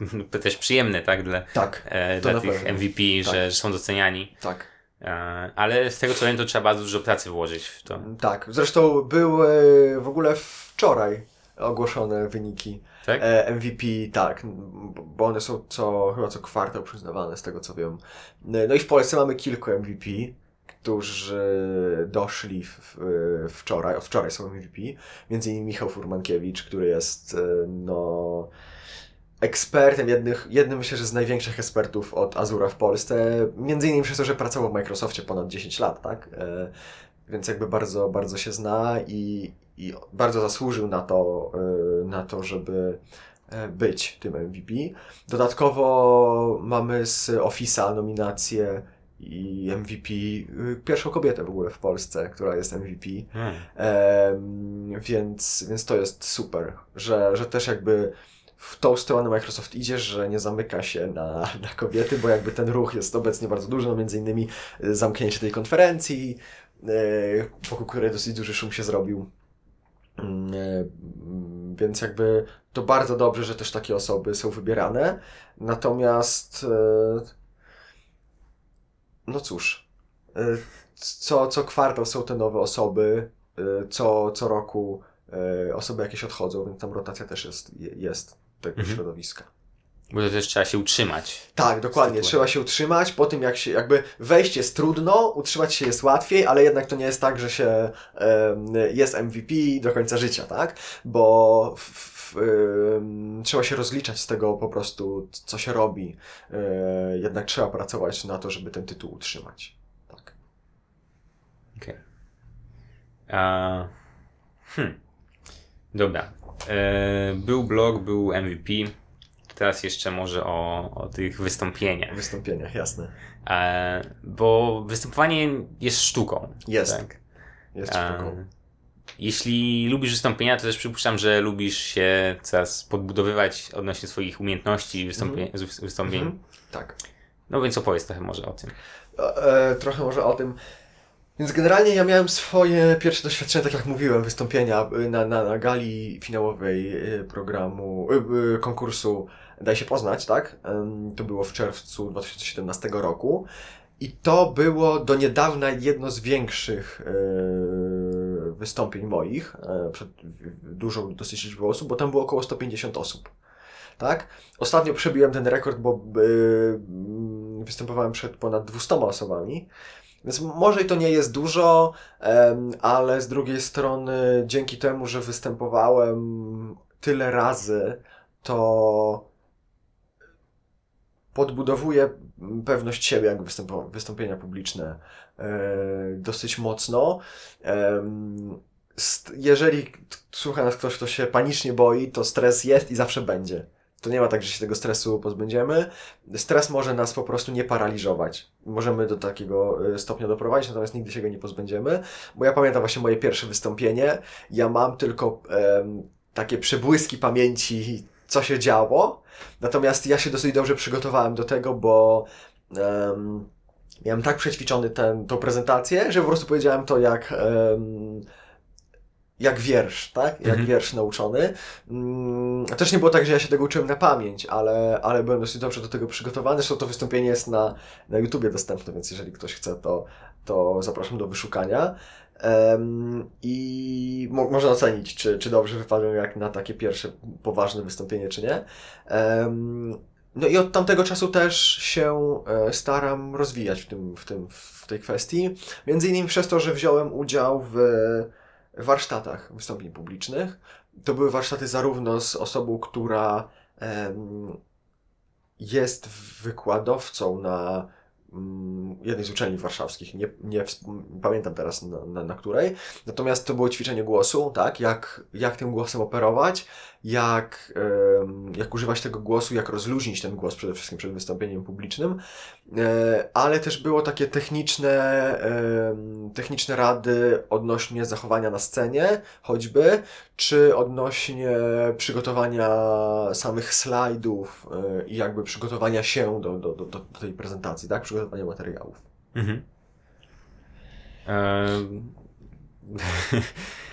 też przyjemne, tak? Dla, tak, e, dla tych pewno. MVP, tak. że, że są doceniani. Tak. E, ale z tego co wiem, to trzeba bardzo dużo pracy włożyć w to. Tak, zresztą były w ogóle wczoraj ogłoszone wyniki tak? E, MVP, tak, bo one są co, chyba co kwartał przyznawane, z tego co wiem. E, no i w Polsce mamy kilku MVP, którzy doszli w, w, wczoraj, od wczoraj są MVP, między innymi Michał Furmankiewicz, który jest no ekspertem, jednych, jednym myślę, że z największych ekspertów od Azura w Polsce, między innymi przez to, że pracował w Microsoftie ponad 10 lat, tak? E, więc jakby bardzo, bardzo się zna i, i bardzo zasłużył na to, e, na to, żeby e, być tym MVP. Dodatkowo mamy z Office'a nominację i MVP, pierwszą kobietę w ogóle w Polsce, która jest MVP. Hmm. E, więc, więc to jest super, że, że też jakby w tą stronę Microsoft idzie, że nie zamyka się na, na kobiety, bo jakby ten ruch jest obecnie bardzo duży, no między innymi e, zamknięcie tej konferencji, e, wokół której dosyć duży szum się zrobił. Mm, e, więc jakby to bardzo dobrze, że też takie osoby są wybierane. Natomiast no cóż, co, co kwartał są te nowe osoby, co, co roku osoby jakieś odchodzą, więc tam rotacja też jest. jest tego mhm. środowiska. Bo to też trzeba się utrzymać. Tak, dokładnie. Trzeba się utrzymać. Po tym jak się, jakby wejść jest trudno, utrzymać się jest łatwiej, ale jednak to nie jest tak, że się jest MVP do końca życia, tak? Bo w, w, trzeba się rozliczać z tego po prostu, co się robi. E, jednak trzeba pracować na to, żeby ten tytuł utrzymać. Tak. Okej. Okay. Uh, hmm. Dobra. E, był blog, był MVP. Teraz jeszcze może o, o tych wystąpieniach. Wystąpieniach, jasne. E, bo występowanie jest sztuką. Jest. Tak? Jest sztuką. E, jeśli lubisz wystąpienia, to też przypuszczam, że lubisz się coraz podbudowywać odnośnie swoich umiejętności wystąpień. Mm. wystąpień. Mm -hmm. Tak. No więc opowiedz trochę może o tym. E, trochę może o tym. Więc generalnie ja miałem swoje pierwsze doświadczenie, tak jak mówiłem, wystąpienia y, na, na, na gali finałowej y, programu, y, konkursu Daj się poznać, tak? To było w czerwcu 2017 roku. I to było do niedawna jedno z większych wystąpień moich, e, przed dużą dosyć liczbą osób, bo tam było około 150 osób. Tak? Ostatnio przebiłem ten rekord, bo występowałem przed ponad 200 osobami. Więc może i to nie jest dużo, ale z drugiej strony dzięki temu, że występowałem tyle razy, to podbudowuje pewność siebie, jakby wystąpienia publiczne e, dosyć mocno. Jeżeli słucha nas ktoś, kto się panicznie boi, to stres jest i zawsze będzie. To nie ma tak, że się tego stresu pozbędziemy. Stres może nas po prostu nie paraliżować. Możemy do takiego y, stopnia doprowadzić, natomiast nigdy się go nie pozbędziemy. Bo ja pamiętam właśnie moje pierwsze wystąpienie. Ja mam tylko em, takie przebłyski pamięci, co się działo. Natomiast ja się dosyć dobrze przygotowałem do tego, bo em, miałem tak przećwiczony tą prezentację, że po prostu powiedziałem to jak, em, jak wiersz, tak? Jak Mhm. wiersz nauczony. Mm, też nie było tak, że ja się tego uczyłem na pamięć, ale, ale byłem dosyć dobrze do tego przygotowany. Zresztą to wystąpienie jest na, na YouTubie dostępne, więc jeżeli ktoś chce, to, to zapraszam do wyszukania. Em, I mo można ocenić, czy, czy dobrze wypadłem jak na takie pierwsze poważne wystąpienie, czy nie. Em, no i od tamtego czasu też się e, staram rozwijać w, tym, w, tym, w tej kwestii. Między innymi przez to, że wziąłem udział w warsztatach wystąpień publicznych. To były warsztaty zarówno z osobą, która jest wykładowcą na mm, jednej z uczelni warszawskich, nie, nie pamiętam teraz na, na, na której, natomiast to było ćwiczenie głosu, tak, jak, jak tym głosem operować, jak, jak używać tego głosu, jak rozluźnić ten głos przede wszystkim przed wystąpieniem publicznym, E, ale też było takie techniczne, techniczne rady odnośnie zachowania na scenie, choćby, czy odnośnie przygotowania samych slajdów e, i jakby przygotowania się do, do, do, do tej prezentacji, tak? Przygotowania materiałów. Mhm. Ehm,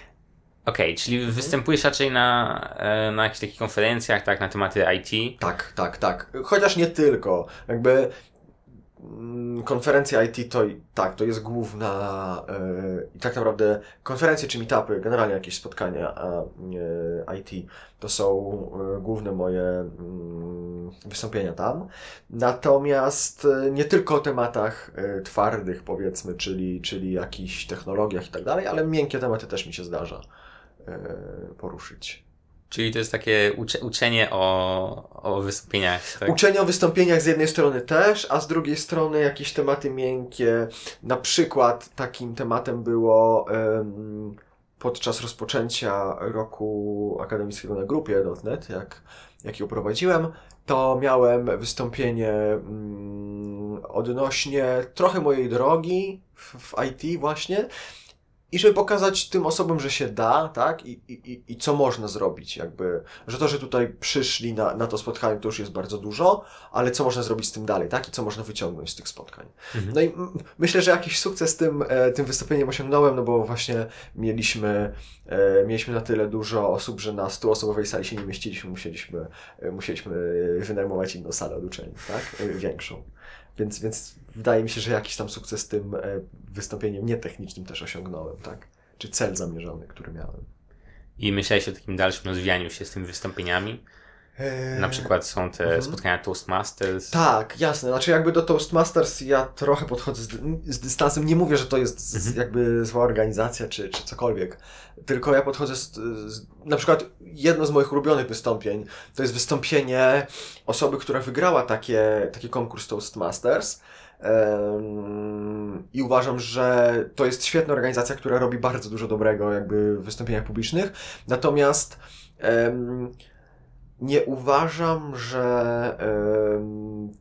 Okej, czyli występujesz raczej na, e, na jakichś takich konferencjach, tak, na tematy IT. Tak, tak, tak. Chociaż nie tylko. Jakby mm, konferencja IT to tak, to jest główna yy, i tak naprawdę konferencje czy meetupy, generalnie jakieś spotkania a, yy, IT to są główne moje mm, wystąpienia tam. Natomiast nie tylko o tematach twardych powiedzmy, czyli, czyli jakichś technologiach i tak dalej, ale miękkie tematy też mi się zdarza poruszyć. Czyli to jest takie ucze, uczenie o, o wystąpieniach. Tak? Uczenie o wystąpieniach z jednej strony też, a z drugiej strony jakieś tematy miękkie. Na przykład takim tematem było em, podczas rozpoczęcia roku akademickiego na grupie .NET, jak, jak ją prowadziłem, to miałem wystąpienie mm, odnośnie trochę mojej drogi w, w IT właśnie. I żeby pokazać tym osobom, że się da, tak? I, i, i- co można zrobić, jakby, że to, że tutaj przyszli na, na to spotkanie, to już jest bardzo dużo, ale co można zrobić z tym dalej, tak? I co można wyciągnąć z tych spotkań. Mhm. No i myślę, że jakiś sukces tym, e, tym wystąpieniem osiągnąłem, no bo właśnie mieliśmy, e, mieliśmy na tyle dużo osób, że na 100-osobowej sali się nie mieściliśmy, musieliśmy, e, musieliśmy e, wynajmować inną salę od uczelni, tak? E, Większą. Więc, więc wydaje mi się, że jakiś tam sukces tym e, wystąpieniem nietechnicznym też osiągnąłem, tak? Czy cel zamierzony, który miałem. I myślałeś o takim dalszym rozwijaniu się z tymi wystąpieniami. Na przykład są te mhm. spotkania Toastmasters. Tak, jasne. Znaczy jakby do Toastmasters ja trochę podchodzę z, z dystansem. Nie mówię, że to jest z, Mhm. jakby zła organizacja czy, czy cokolwiek. Tylko ja podchodzę z, z... Na przykład jedno z moich ulubionych wystąpień to jest wystąpienie osoby, która wygrała takie, taki konkurs Toastmasters. I uważam, że to jest świetna organizacja, która robi bardzo dużo dobrego jakby w wystąpieniach publicznych. Natomiast nie uważam, że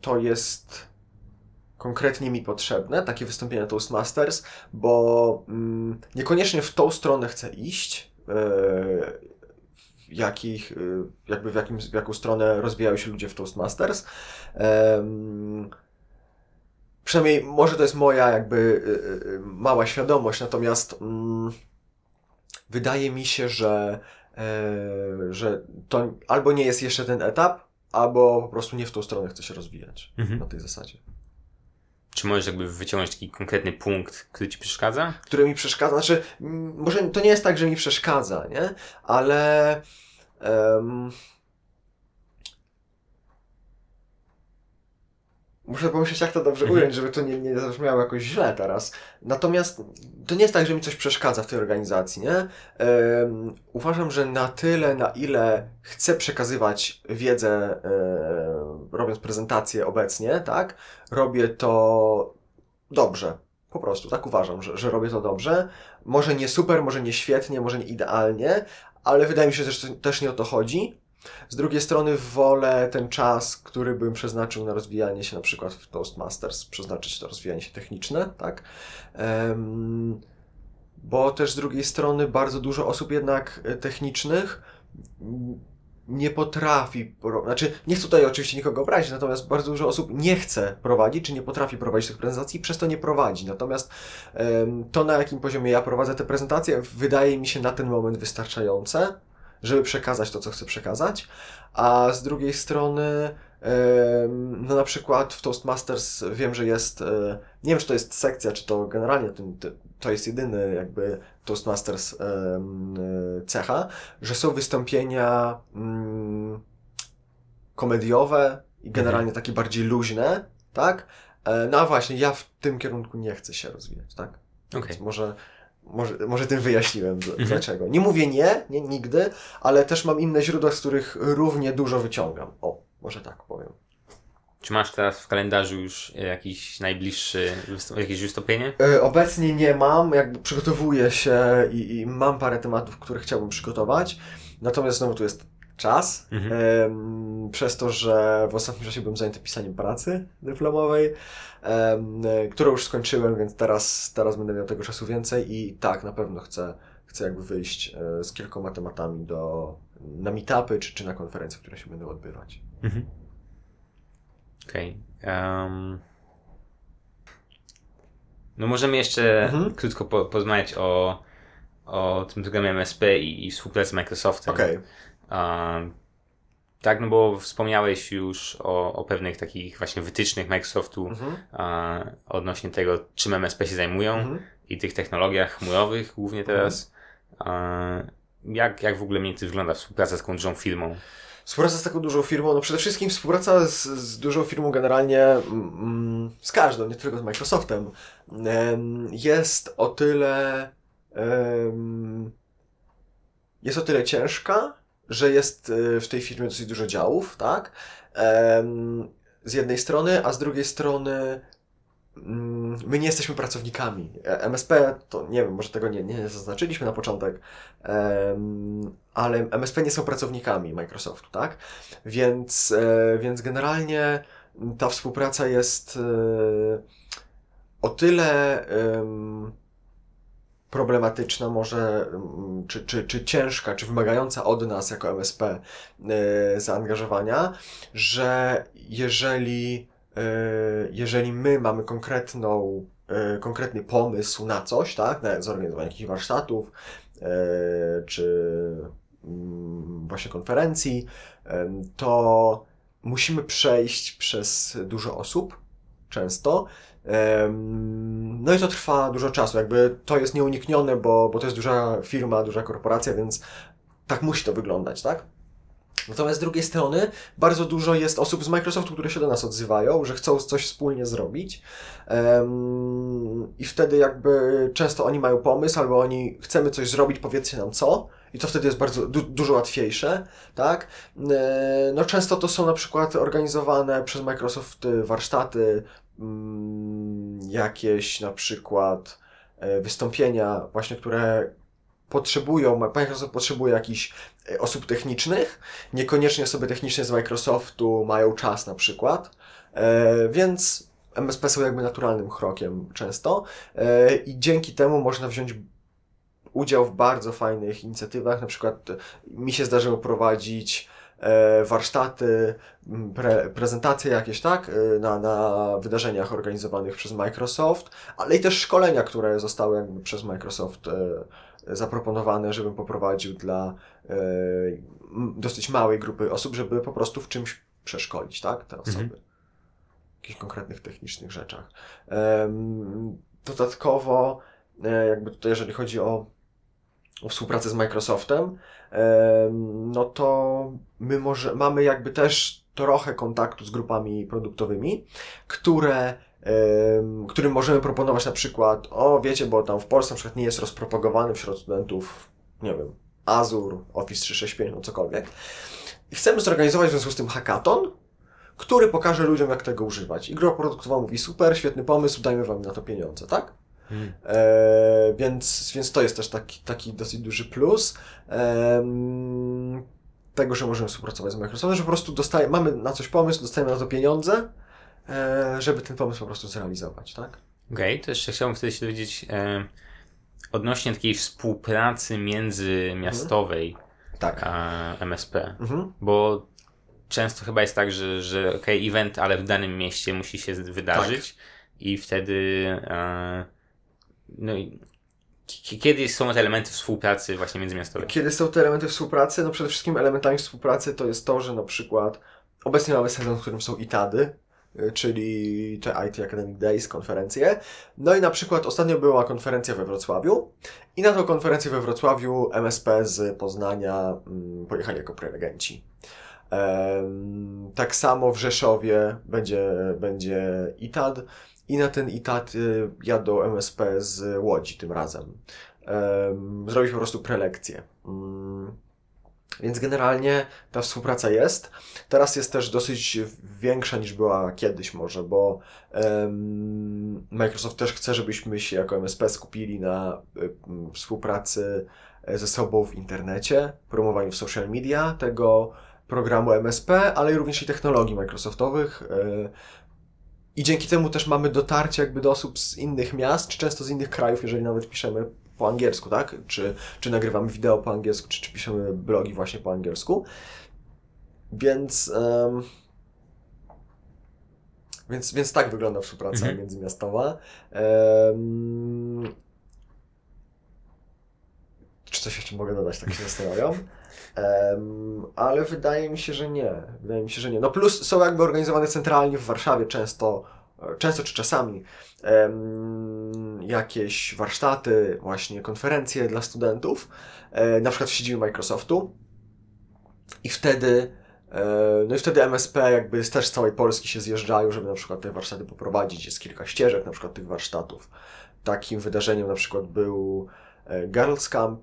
to jest konkretnie mi potrzebne, takie wystąpienia Toastmasters, bo mm, niekoniecznie w tą stronę chcę iść, e, jakich, e, jakby w, jakim, w jaką stronę rozwijają się ludzie w Toastmasters. Em, przynajmniej może to jest moja jakby e, e, mała świadomość, natomiast mm, wydaje mi się, że e, że to albo nie jest jeszcze ten etap, albo po prostu nie w tą stronę chce się rozwijać Mhm. na tej zasadzie. Czy możesz jakby wyciągnąć taki konkretny punkt, który ci przeszkadza? Który mi przeszkadza, znaczy, może to nie jest tak, że mi przeszkadza, nie? Ale em, Muszę pomyśleć, jak to dobrze Mhm. ująć, żeby to nie, nie zabrzmiało jakoś źle teraz. Natomiast to nie jest tak, że mi coś przeszkadza w tej organizacji, nie? Em, uważam, że na tyle, na ile chcę przekazywać wiedzę, e, robiąc prezentację obecnie, tak? Robię to dobrze. Po prostu, tak uważam, że, że robię to dobrze. Może nie super, może nie świetnie, może nie idealnie, ale wydaje mi się, że to też nie o to chodzi. Z drugiej strony wolę ten czas, który bym przeznaczył na rozwijanie się na przykład w Toastmasters, przeznaczyć to rozwijanie się techniczne, tak? Um, bo też z drugiej strony bardzo dużo osób jednak e, technicznych nie potrafi, znaczy nie chcę tutaj oczywiście nikogo obrazić, natomiast bardzo dużo osób nie chce prowadzić, czy nie potrafi prowadzić tych prezentacji, przez to nie prowadzi. Natomiast to, na jakim poziomie ja prowadzę te prezentacje, wydaje mi się na ten moment wystarczające, żeby przekazać to, co chcę przekazać, a z drugiej strony no na przykład w Toastmasters wiem, że jest, e, nie wiem czy to jest sekcja, czy to generalnie to jest jedyny jakby Toastmasters e, cecha, że są wystąpienia mm, komediowe i generalnie takie bardziej luźne, tak? E, no a właśnie, ja w tym kierunku nie chcę się rozwijać, tak? Okay. może, może, może tym wyjaśniłem mhm. dlaczego. Nie mówię nie, nie, nigdy, ale też mam inne źródła, z których równie dużo wyciągam. O, może tak powiem. Czy masz teraz w kalendarzu już jakiś najbliższy, jakieś wystąpienie? E, obecnie nie mam, jakby przygotowuję się i, i, mam parę tematów, które chciałbym przygotować. Natomiast znowu tu jest czas, mhm. przez to, że w ostatnim czasie byłem zajęty pisaniem pracy dyplomowej, którą już skończyłem, więc teraz, teraz będę miał tego czasu więcej i tak, na pewno chcę, chcę jakby wyjść e, z kilkoma tematami do, na meetupy czy, czy na konferencje, które się będą odbywać. Mhm. Okej. Okay. Um... No możemy jeszcze mhm. krótko po, porozmawiać o, o tym programie MSP i, i współpracy z Microsoftem. Okay. Um, tak, no bo wspomniałeś już o, o pewnych takich właśnie wytycznych Microsoftu mhm. odnośnie tego, czym MSP się zajmują mhm. i tych technologiach chmurowych głównie teraz. Mhm. jak, jak w ogóle mniej więcej wygląda współpraca z taką dużą firmą? Współpraca z taką dużą firmą, no przede wszystkim współpraca z, z dużą firmą generalnie mm, mm z każdą, nie tylko z Microsoftem, jest o tyle jest o tyle ciężka, że jest y, w tej firmie dosyć dużo działów, tak? Z jednej strony, a z drugiej strony mm, my nie jesteśmy pracownikami. E, MSP, to nie wiem, może tego nie, nie zaznaczyliśmy na początek, ale MSP nie są pracownikami Microsoftu, tak? Więc, e, więc generalnie ta współpraca jest e, o tyle problematyczna, może, mm, czy, czy, czy ciężka, czy wymagająca od nas jako MSP e, zaangażowania, że jeżeli, e, jeżeli my mamy konkretną, e, konkretny pomysł na coś, tak, na zorganizowanie jakichś warsztatów, czy mm, właśnie konferencji, to musimy przejść przez dużo osób, często, no i to trwa dużo czasu, jakby to jest nieuniknione, bo, bo to jest duża firma, duża korporacja, więc tak musi to wyglądać, tak? Natomiast z drugiej strony bardzo dużo jest osób z Microsoftu, które się do nas odzywają, że chcą coś wspólnie zrobić. I wtedy jakby często oni mają pomysł, albo oni chcemy coś zrobić, powiedzcie nam co. I to wtedy jest bardzo du dużo łatwiejsze, tak? E, no często to są na przykład organizowane przez Microsoft warsztaty jakieś na przykład e, wystąpienia właśnie, które potrzebują, Microsoft potrzebuje jakichś e, osób technicznych, niekoniecznie osoby techniczne z Microsoftu mają czas na przykład, e, więc MSP są jakby naturalnym krokiem często i dzięki temu można wziąć udział w bardzo fajnych inicjatywach, na przykład mi się zdarzyło prowadzić warsztaty, pre, prezentacje jakieś, tak, e, na, na wydarzeniach organizowanych przez Microsoft, ale i też szkolenia, które zostały jakby przez Microsoft e, zaproponowane, żebym poprowadził dla dosyć małej grupy osób, żeby po prostu w czymś przeszkolić, tak, te osoby. Mhm. W jakichś konkretnych technicznych rzeczach. Dodatkowo, jakby tutaj, jeżeli chodzi o, o współpracę z Microsoftem, no to my może, mamy jakby też trochę kontaktu z grupami produktowymi, które którym możemy proponować na przykład, o wiecie, bo tam w Polsce na przykład nie jest rozpropagowany wśród studentów, nie wiem, Azure, Office 365, no cokolwiek. I chcemy zorganizować w związku z tym hackathon, który pokaże ludziom, jak tego używać. I grupa produktowa mówi, super, świetny pomysł, dajmy wam na to pieniądze, tak? Hmm. E, więc, więc to jest też taki, taki dosyć duży plus. E, tego, że możemy współpracować z Microsoftem, że po prostu dostaje, mamy na coś pomysł, dostajemy na to pieniądze, e, żeby ten pomysł po prostu zrealizować, tak? Okej, okay, to jeszcze chciałbym wtedy się dowiedzieć e, odnośnie takiej współpracy międzymiastowej mhm. tak. a MSP, mhm. bo często chyba jest tak, że, że ok, event, ale w danym mieście musi się wydarzyć tak. i wtedy e, no i kiedy są te elementy współpracy właśnie międzymiastowej? Kiedy są te elementy współpracy? No przede wszystkim elementami współpracy to jest to, że na przykład obecnie mamy sezon, w którym są ITADy, y, czyli te IT Academic Days, konferencje. No i na przykład ostatnio była konferencja we Wrocławiu i na tą konferencję we Wrocławiu MSP z Poznania mm, pojechali jako prelegenci. Tak samo w Rzeszowie będzie, będzie ITAD i na ten ITAT y, jadą MSP z Łodzi tym razem. Zrobić po prostu prelekcję. Mm. Więc generalnie ta współpraca jest. Teraz jest też dosyć większa niż była kiedyś może, bo Microsoft też chce, żebyśmy się jako MSP skupili na um, współpracy ze sobą w internecie, promowaniu w social media tego programu MSP, ale również i technologii Microsoftowych. I dzięki temu też mamy dotarcie jakby do osób z innych miast, czy często z innych krajów, jeżeli nawet piszemy po angielsku, tak? Czy, czy nagrywamy wideo po angielsku, czy, czy piszemy blogi właśnie po angielsku. Więc, um, więc, więc tak wygląda współpraca mhm. międzymiastowa. Um, czy coś jeszcze mogę dodać, tak się zastanawiam? Um, ale wydaje mi się, że nie. Wydaje mi się, że nie. No plus są jakby organizowane centralnie w Warszawie często, często czy czasami um, jakieś warsztaty, właśnie konferencje dla studentów, e, na przykład w siedzibie Microsoftu. I wtedy e, no i wtedy MSP jakby też z całej Polski się zjeżdżają, żeby na przykład te warsztaty poprowadzić. Jest kilka ścieżek na przykład tych warsztatów. Takim wydarzeniem na przykład był e, Girls Camp,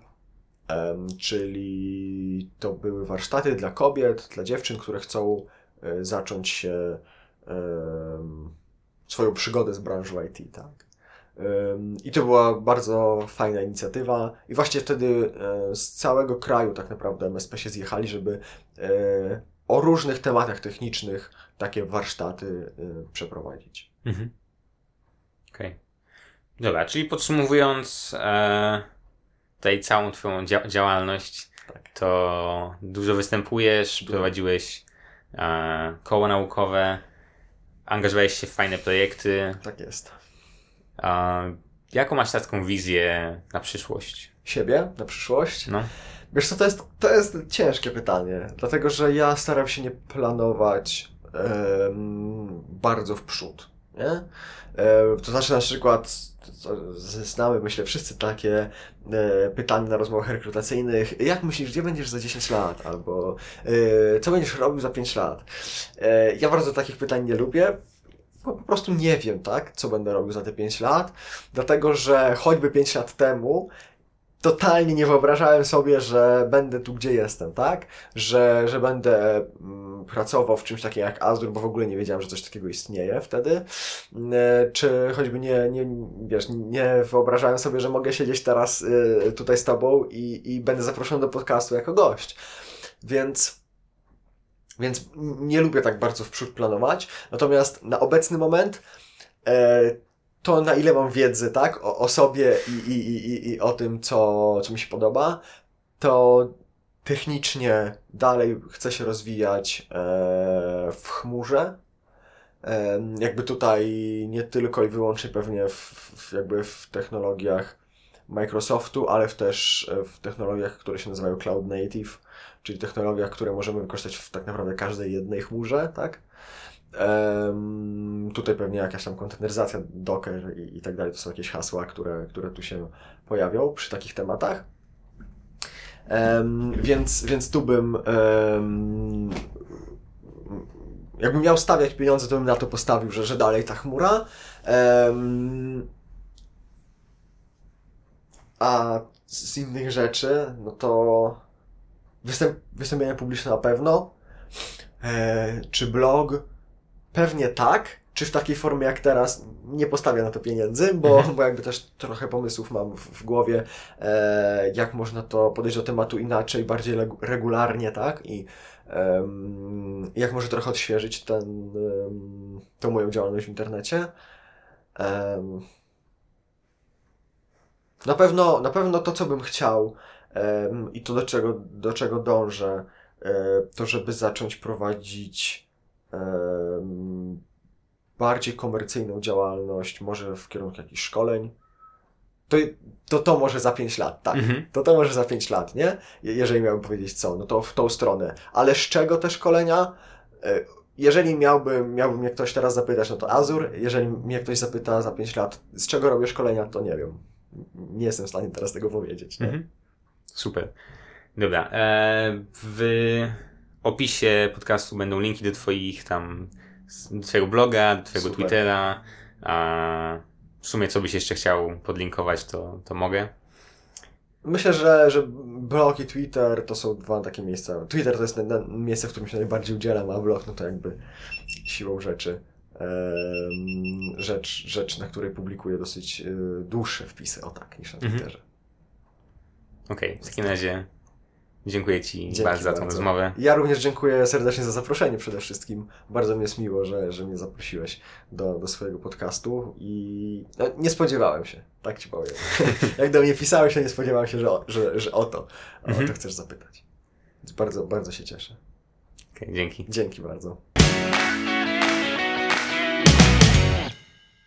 czyli to były warsztaty dla kobiet, dla dziewczyn, które chcą e, zacząć się swoją przygodę z branżą IT, tak. I to była bardzo fajna inicjatywa. I właśnie wtedy e, z całego kraju tak naprawdę MSP się zjechali, żeby e, o różnych tematach technicznych takie warsztaty przeprowadzić. Mhm. Okej. Okay. Dobra, czyli podsumowując, tutaj całą Twoją dzia działalność, tak. to dużo występujesz, prowadziłeś e, koło naukowe, angażowałeś się w fajne projekty. Tak jest. E, jaką masz taką wizję na przyszłość? Siebie na przyszłość? No. Wiesz co, to jest, to jest ciężkie pytanie, dlatego że ja staram się nie planować bardzo w przód. Nie? E, to znaczy na przykład znamy, myślę, wszyscy takie e, pytania na rozmowach rekrutacyjnych. Jak myślisz, gdzie będziesz za 10 lat? Albo e, co będziesz robił za 5 lat? Ja bardzo takich pytań nie lubię. Po prostu nie wiem, tak, co będę robił za te 5 lat, dlatego że choćby 5 lat temu totalnie nie wyobrażałem sobie, że będę tu, gdzie jestem, tak? Że, że będę mm, pracował w czymś takim jak Azure, bo w ogóle nie wiedziałem, że coś takiego istnieje wtedy. E, czy choćby nie, nie, wiesz, nie wyobrażałem sobie, że mogę siedzieć teraz y, tutaj z Tobą i, i będę zaproszony do podcastu jako gość. Więc więc nie lubię tak bardzo w przód planować. Natomiast na obecny moment e, to, na ile mam wiedzy, tak, o, o sobie i, i, i, i o tym, co, co mi się podoba, to technicznie dalej chcę się rozwijać e, w chmurze. E, jakby tutaj nie tylko i wyłącznie pewnie w, w, jakby w technologiach Microsoftu, ale też w technologiach, które się nazywają Cloud Native, czyli technologiach, które możemy wykorzystać w tak naprawdę każdej jednej chmurze, tak? Tutaj pewnie jakaś tam konteneryzacja, Docker i, i tak dalej, to są jakieś hasła, które, które tu się pojawią przy takich tematach. Um, więc, więc tu bym um, jakbym miał stawiać pieniądze, to bym na to postawił, że, że dalej ta chmura. Um, a z innych rzeczy, no to występ, wystąpienia publiczne na pewno. E, czy blog? Pewnie tak, czy w takiej formie jak teraz nie postawię na to pieniędzy, bo, Mhm. bo jakby też trochę pomysłów mam w, w głowie, e, jak można to podejść do tematu inaczej, bardziej regularnie, tak? I em, jak może trochę odświeżyć ten, tą moją działalność w internecie. Em, na pewno, na pewno to, co bym chciał i to, do czego, do czego dążę, e, to żeby zacząć prowadzić em, bardziej komercyjną działalność, może w kierunku jakichś szkoleń. To, to to może za 5 lat, tak. Mhm. To to może za 5 lat, nie? Je- Jeżeli miałbym powiedzieć co, no to w tą stronę. Ale z czego te szkolenia? E, Jeżeli miałbym, miałby mnie ktoś teraz zapytać, no to Azure. Jeżeli mnie ktoś zapyta za 5 lat, z czego robię szkolenia, to nie wiem. Nie jestem w stanie teraz tego powiedzieć. Mhm. Super. Dobra. E, w opisie podcastu będą linki do Twoich tam, Twojego bloga, Twojego Super. Twittera. A w sumie, co byś jeszcze chciał podlinkować, to, to mogę. Myślę, że, że blog i Twitter to są dwa takie miejsca. Twitter to jest na, na, miejsce, w którym się najbardziej udzielam, a blog no to jakby siłą rzeczy. rzecz, rzecz, na której publikuję dosyć y, dłuższe wpisy, o tak, niż na Mhm. Twitterze. Okej, w takim razie dziękuję Ci Dzięki bardzo za tą bardzo. rozmowę. Ja również dziękuję serdecznie za zaproszenie przede wszystkim. Bardzo mi jest miło, że, że mnie zaprosiłeś do, do swojego podcastu i no, nie spodziewałem się, tak ci powiem. Jak do mnie pisałeś, to nie spodziewałem się, że, o- że, że o to, o Mhm. to chcesz zapytać. Więc bardzo, bardzo się cieszę. Okej, dzięki. Dzięki bardzo.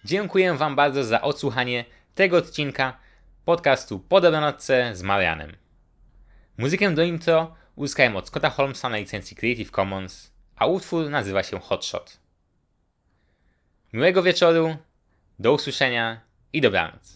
Dziękuję Wam bardzo za odsłuchanie tego odcinka podcastu Po dobranocce z Marianem. Muzykę do intro uzyskałem od Scotta Holmesa na licencji Creative Commons, a utwór nazywa się Hotshot. Miłego wieczoru, do usłyszenia i dobranoc.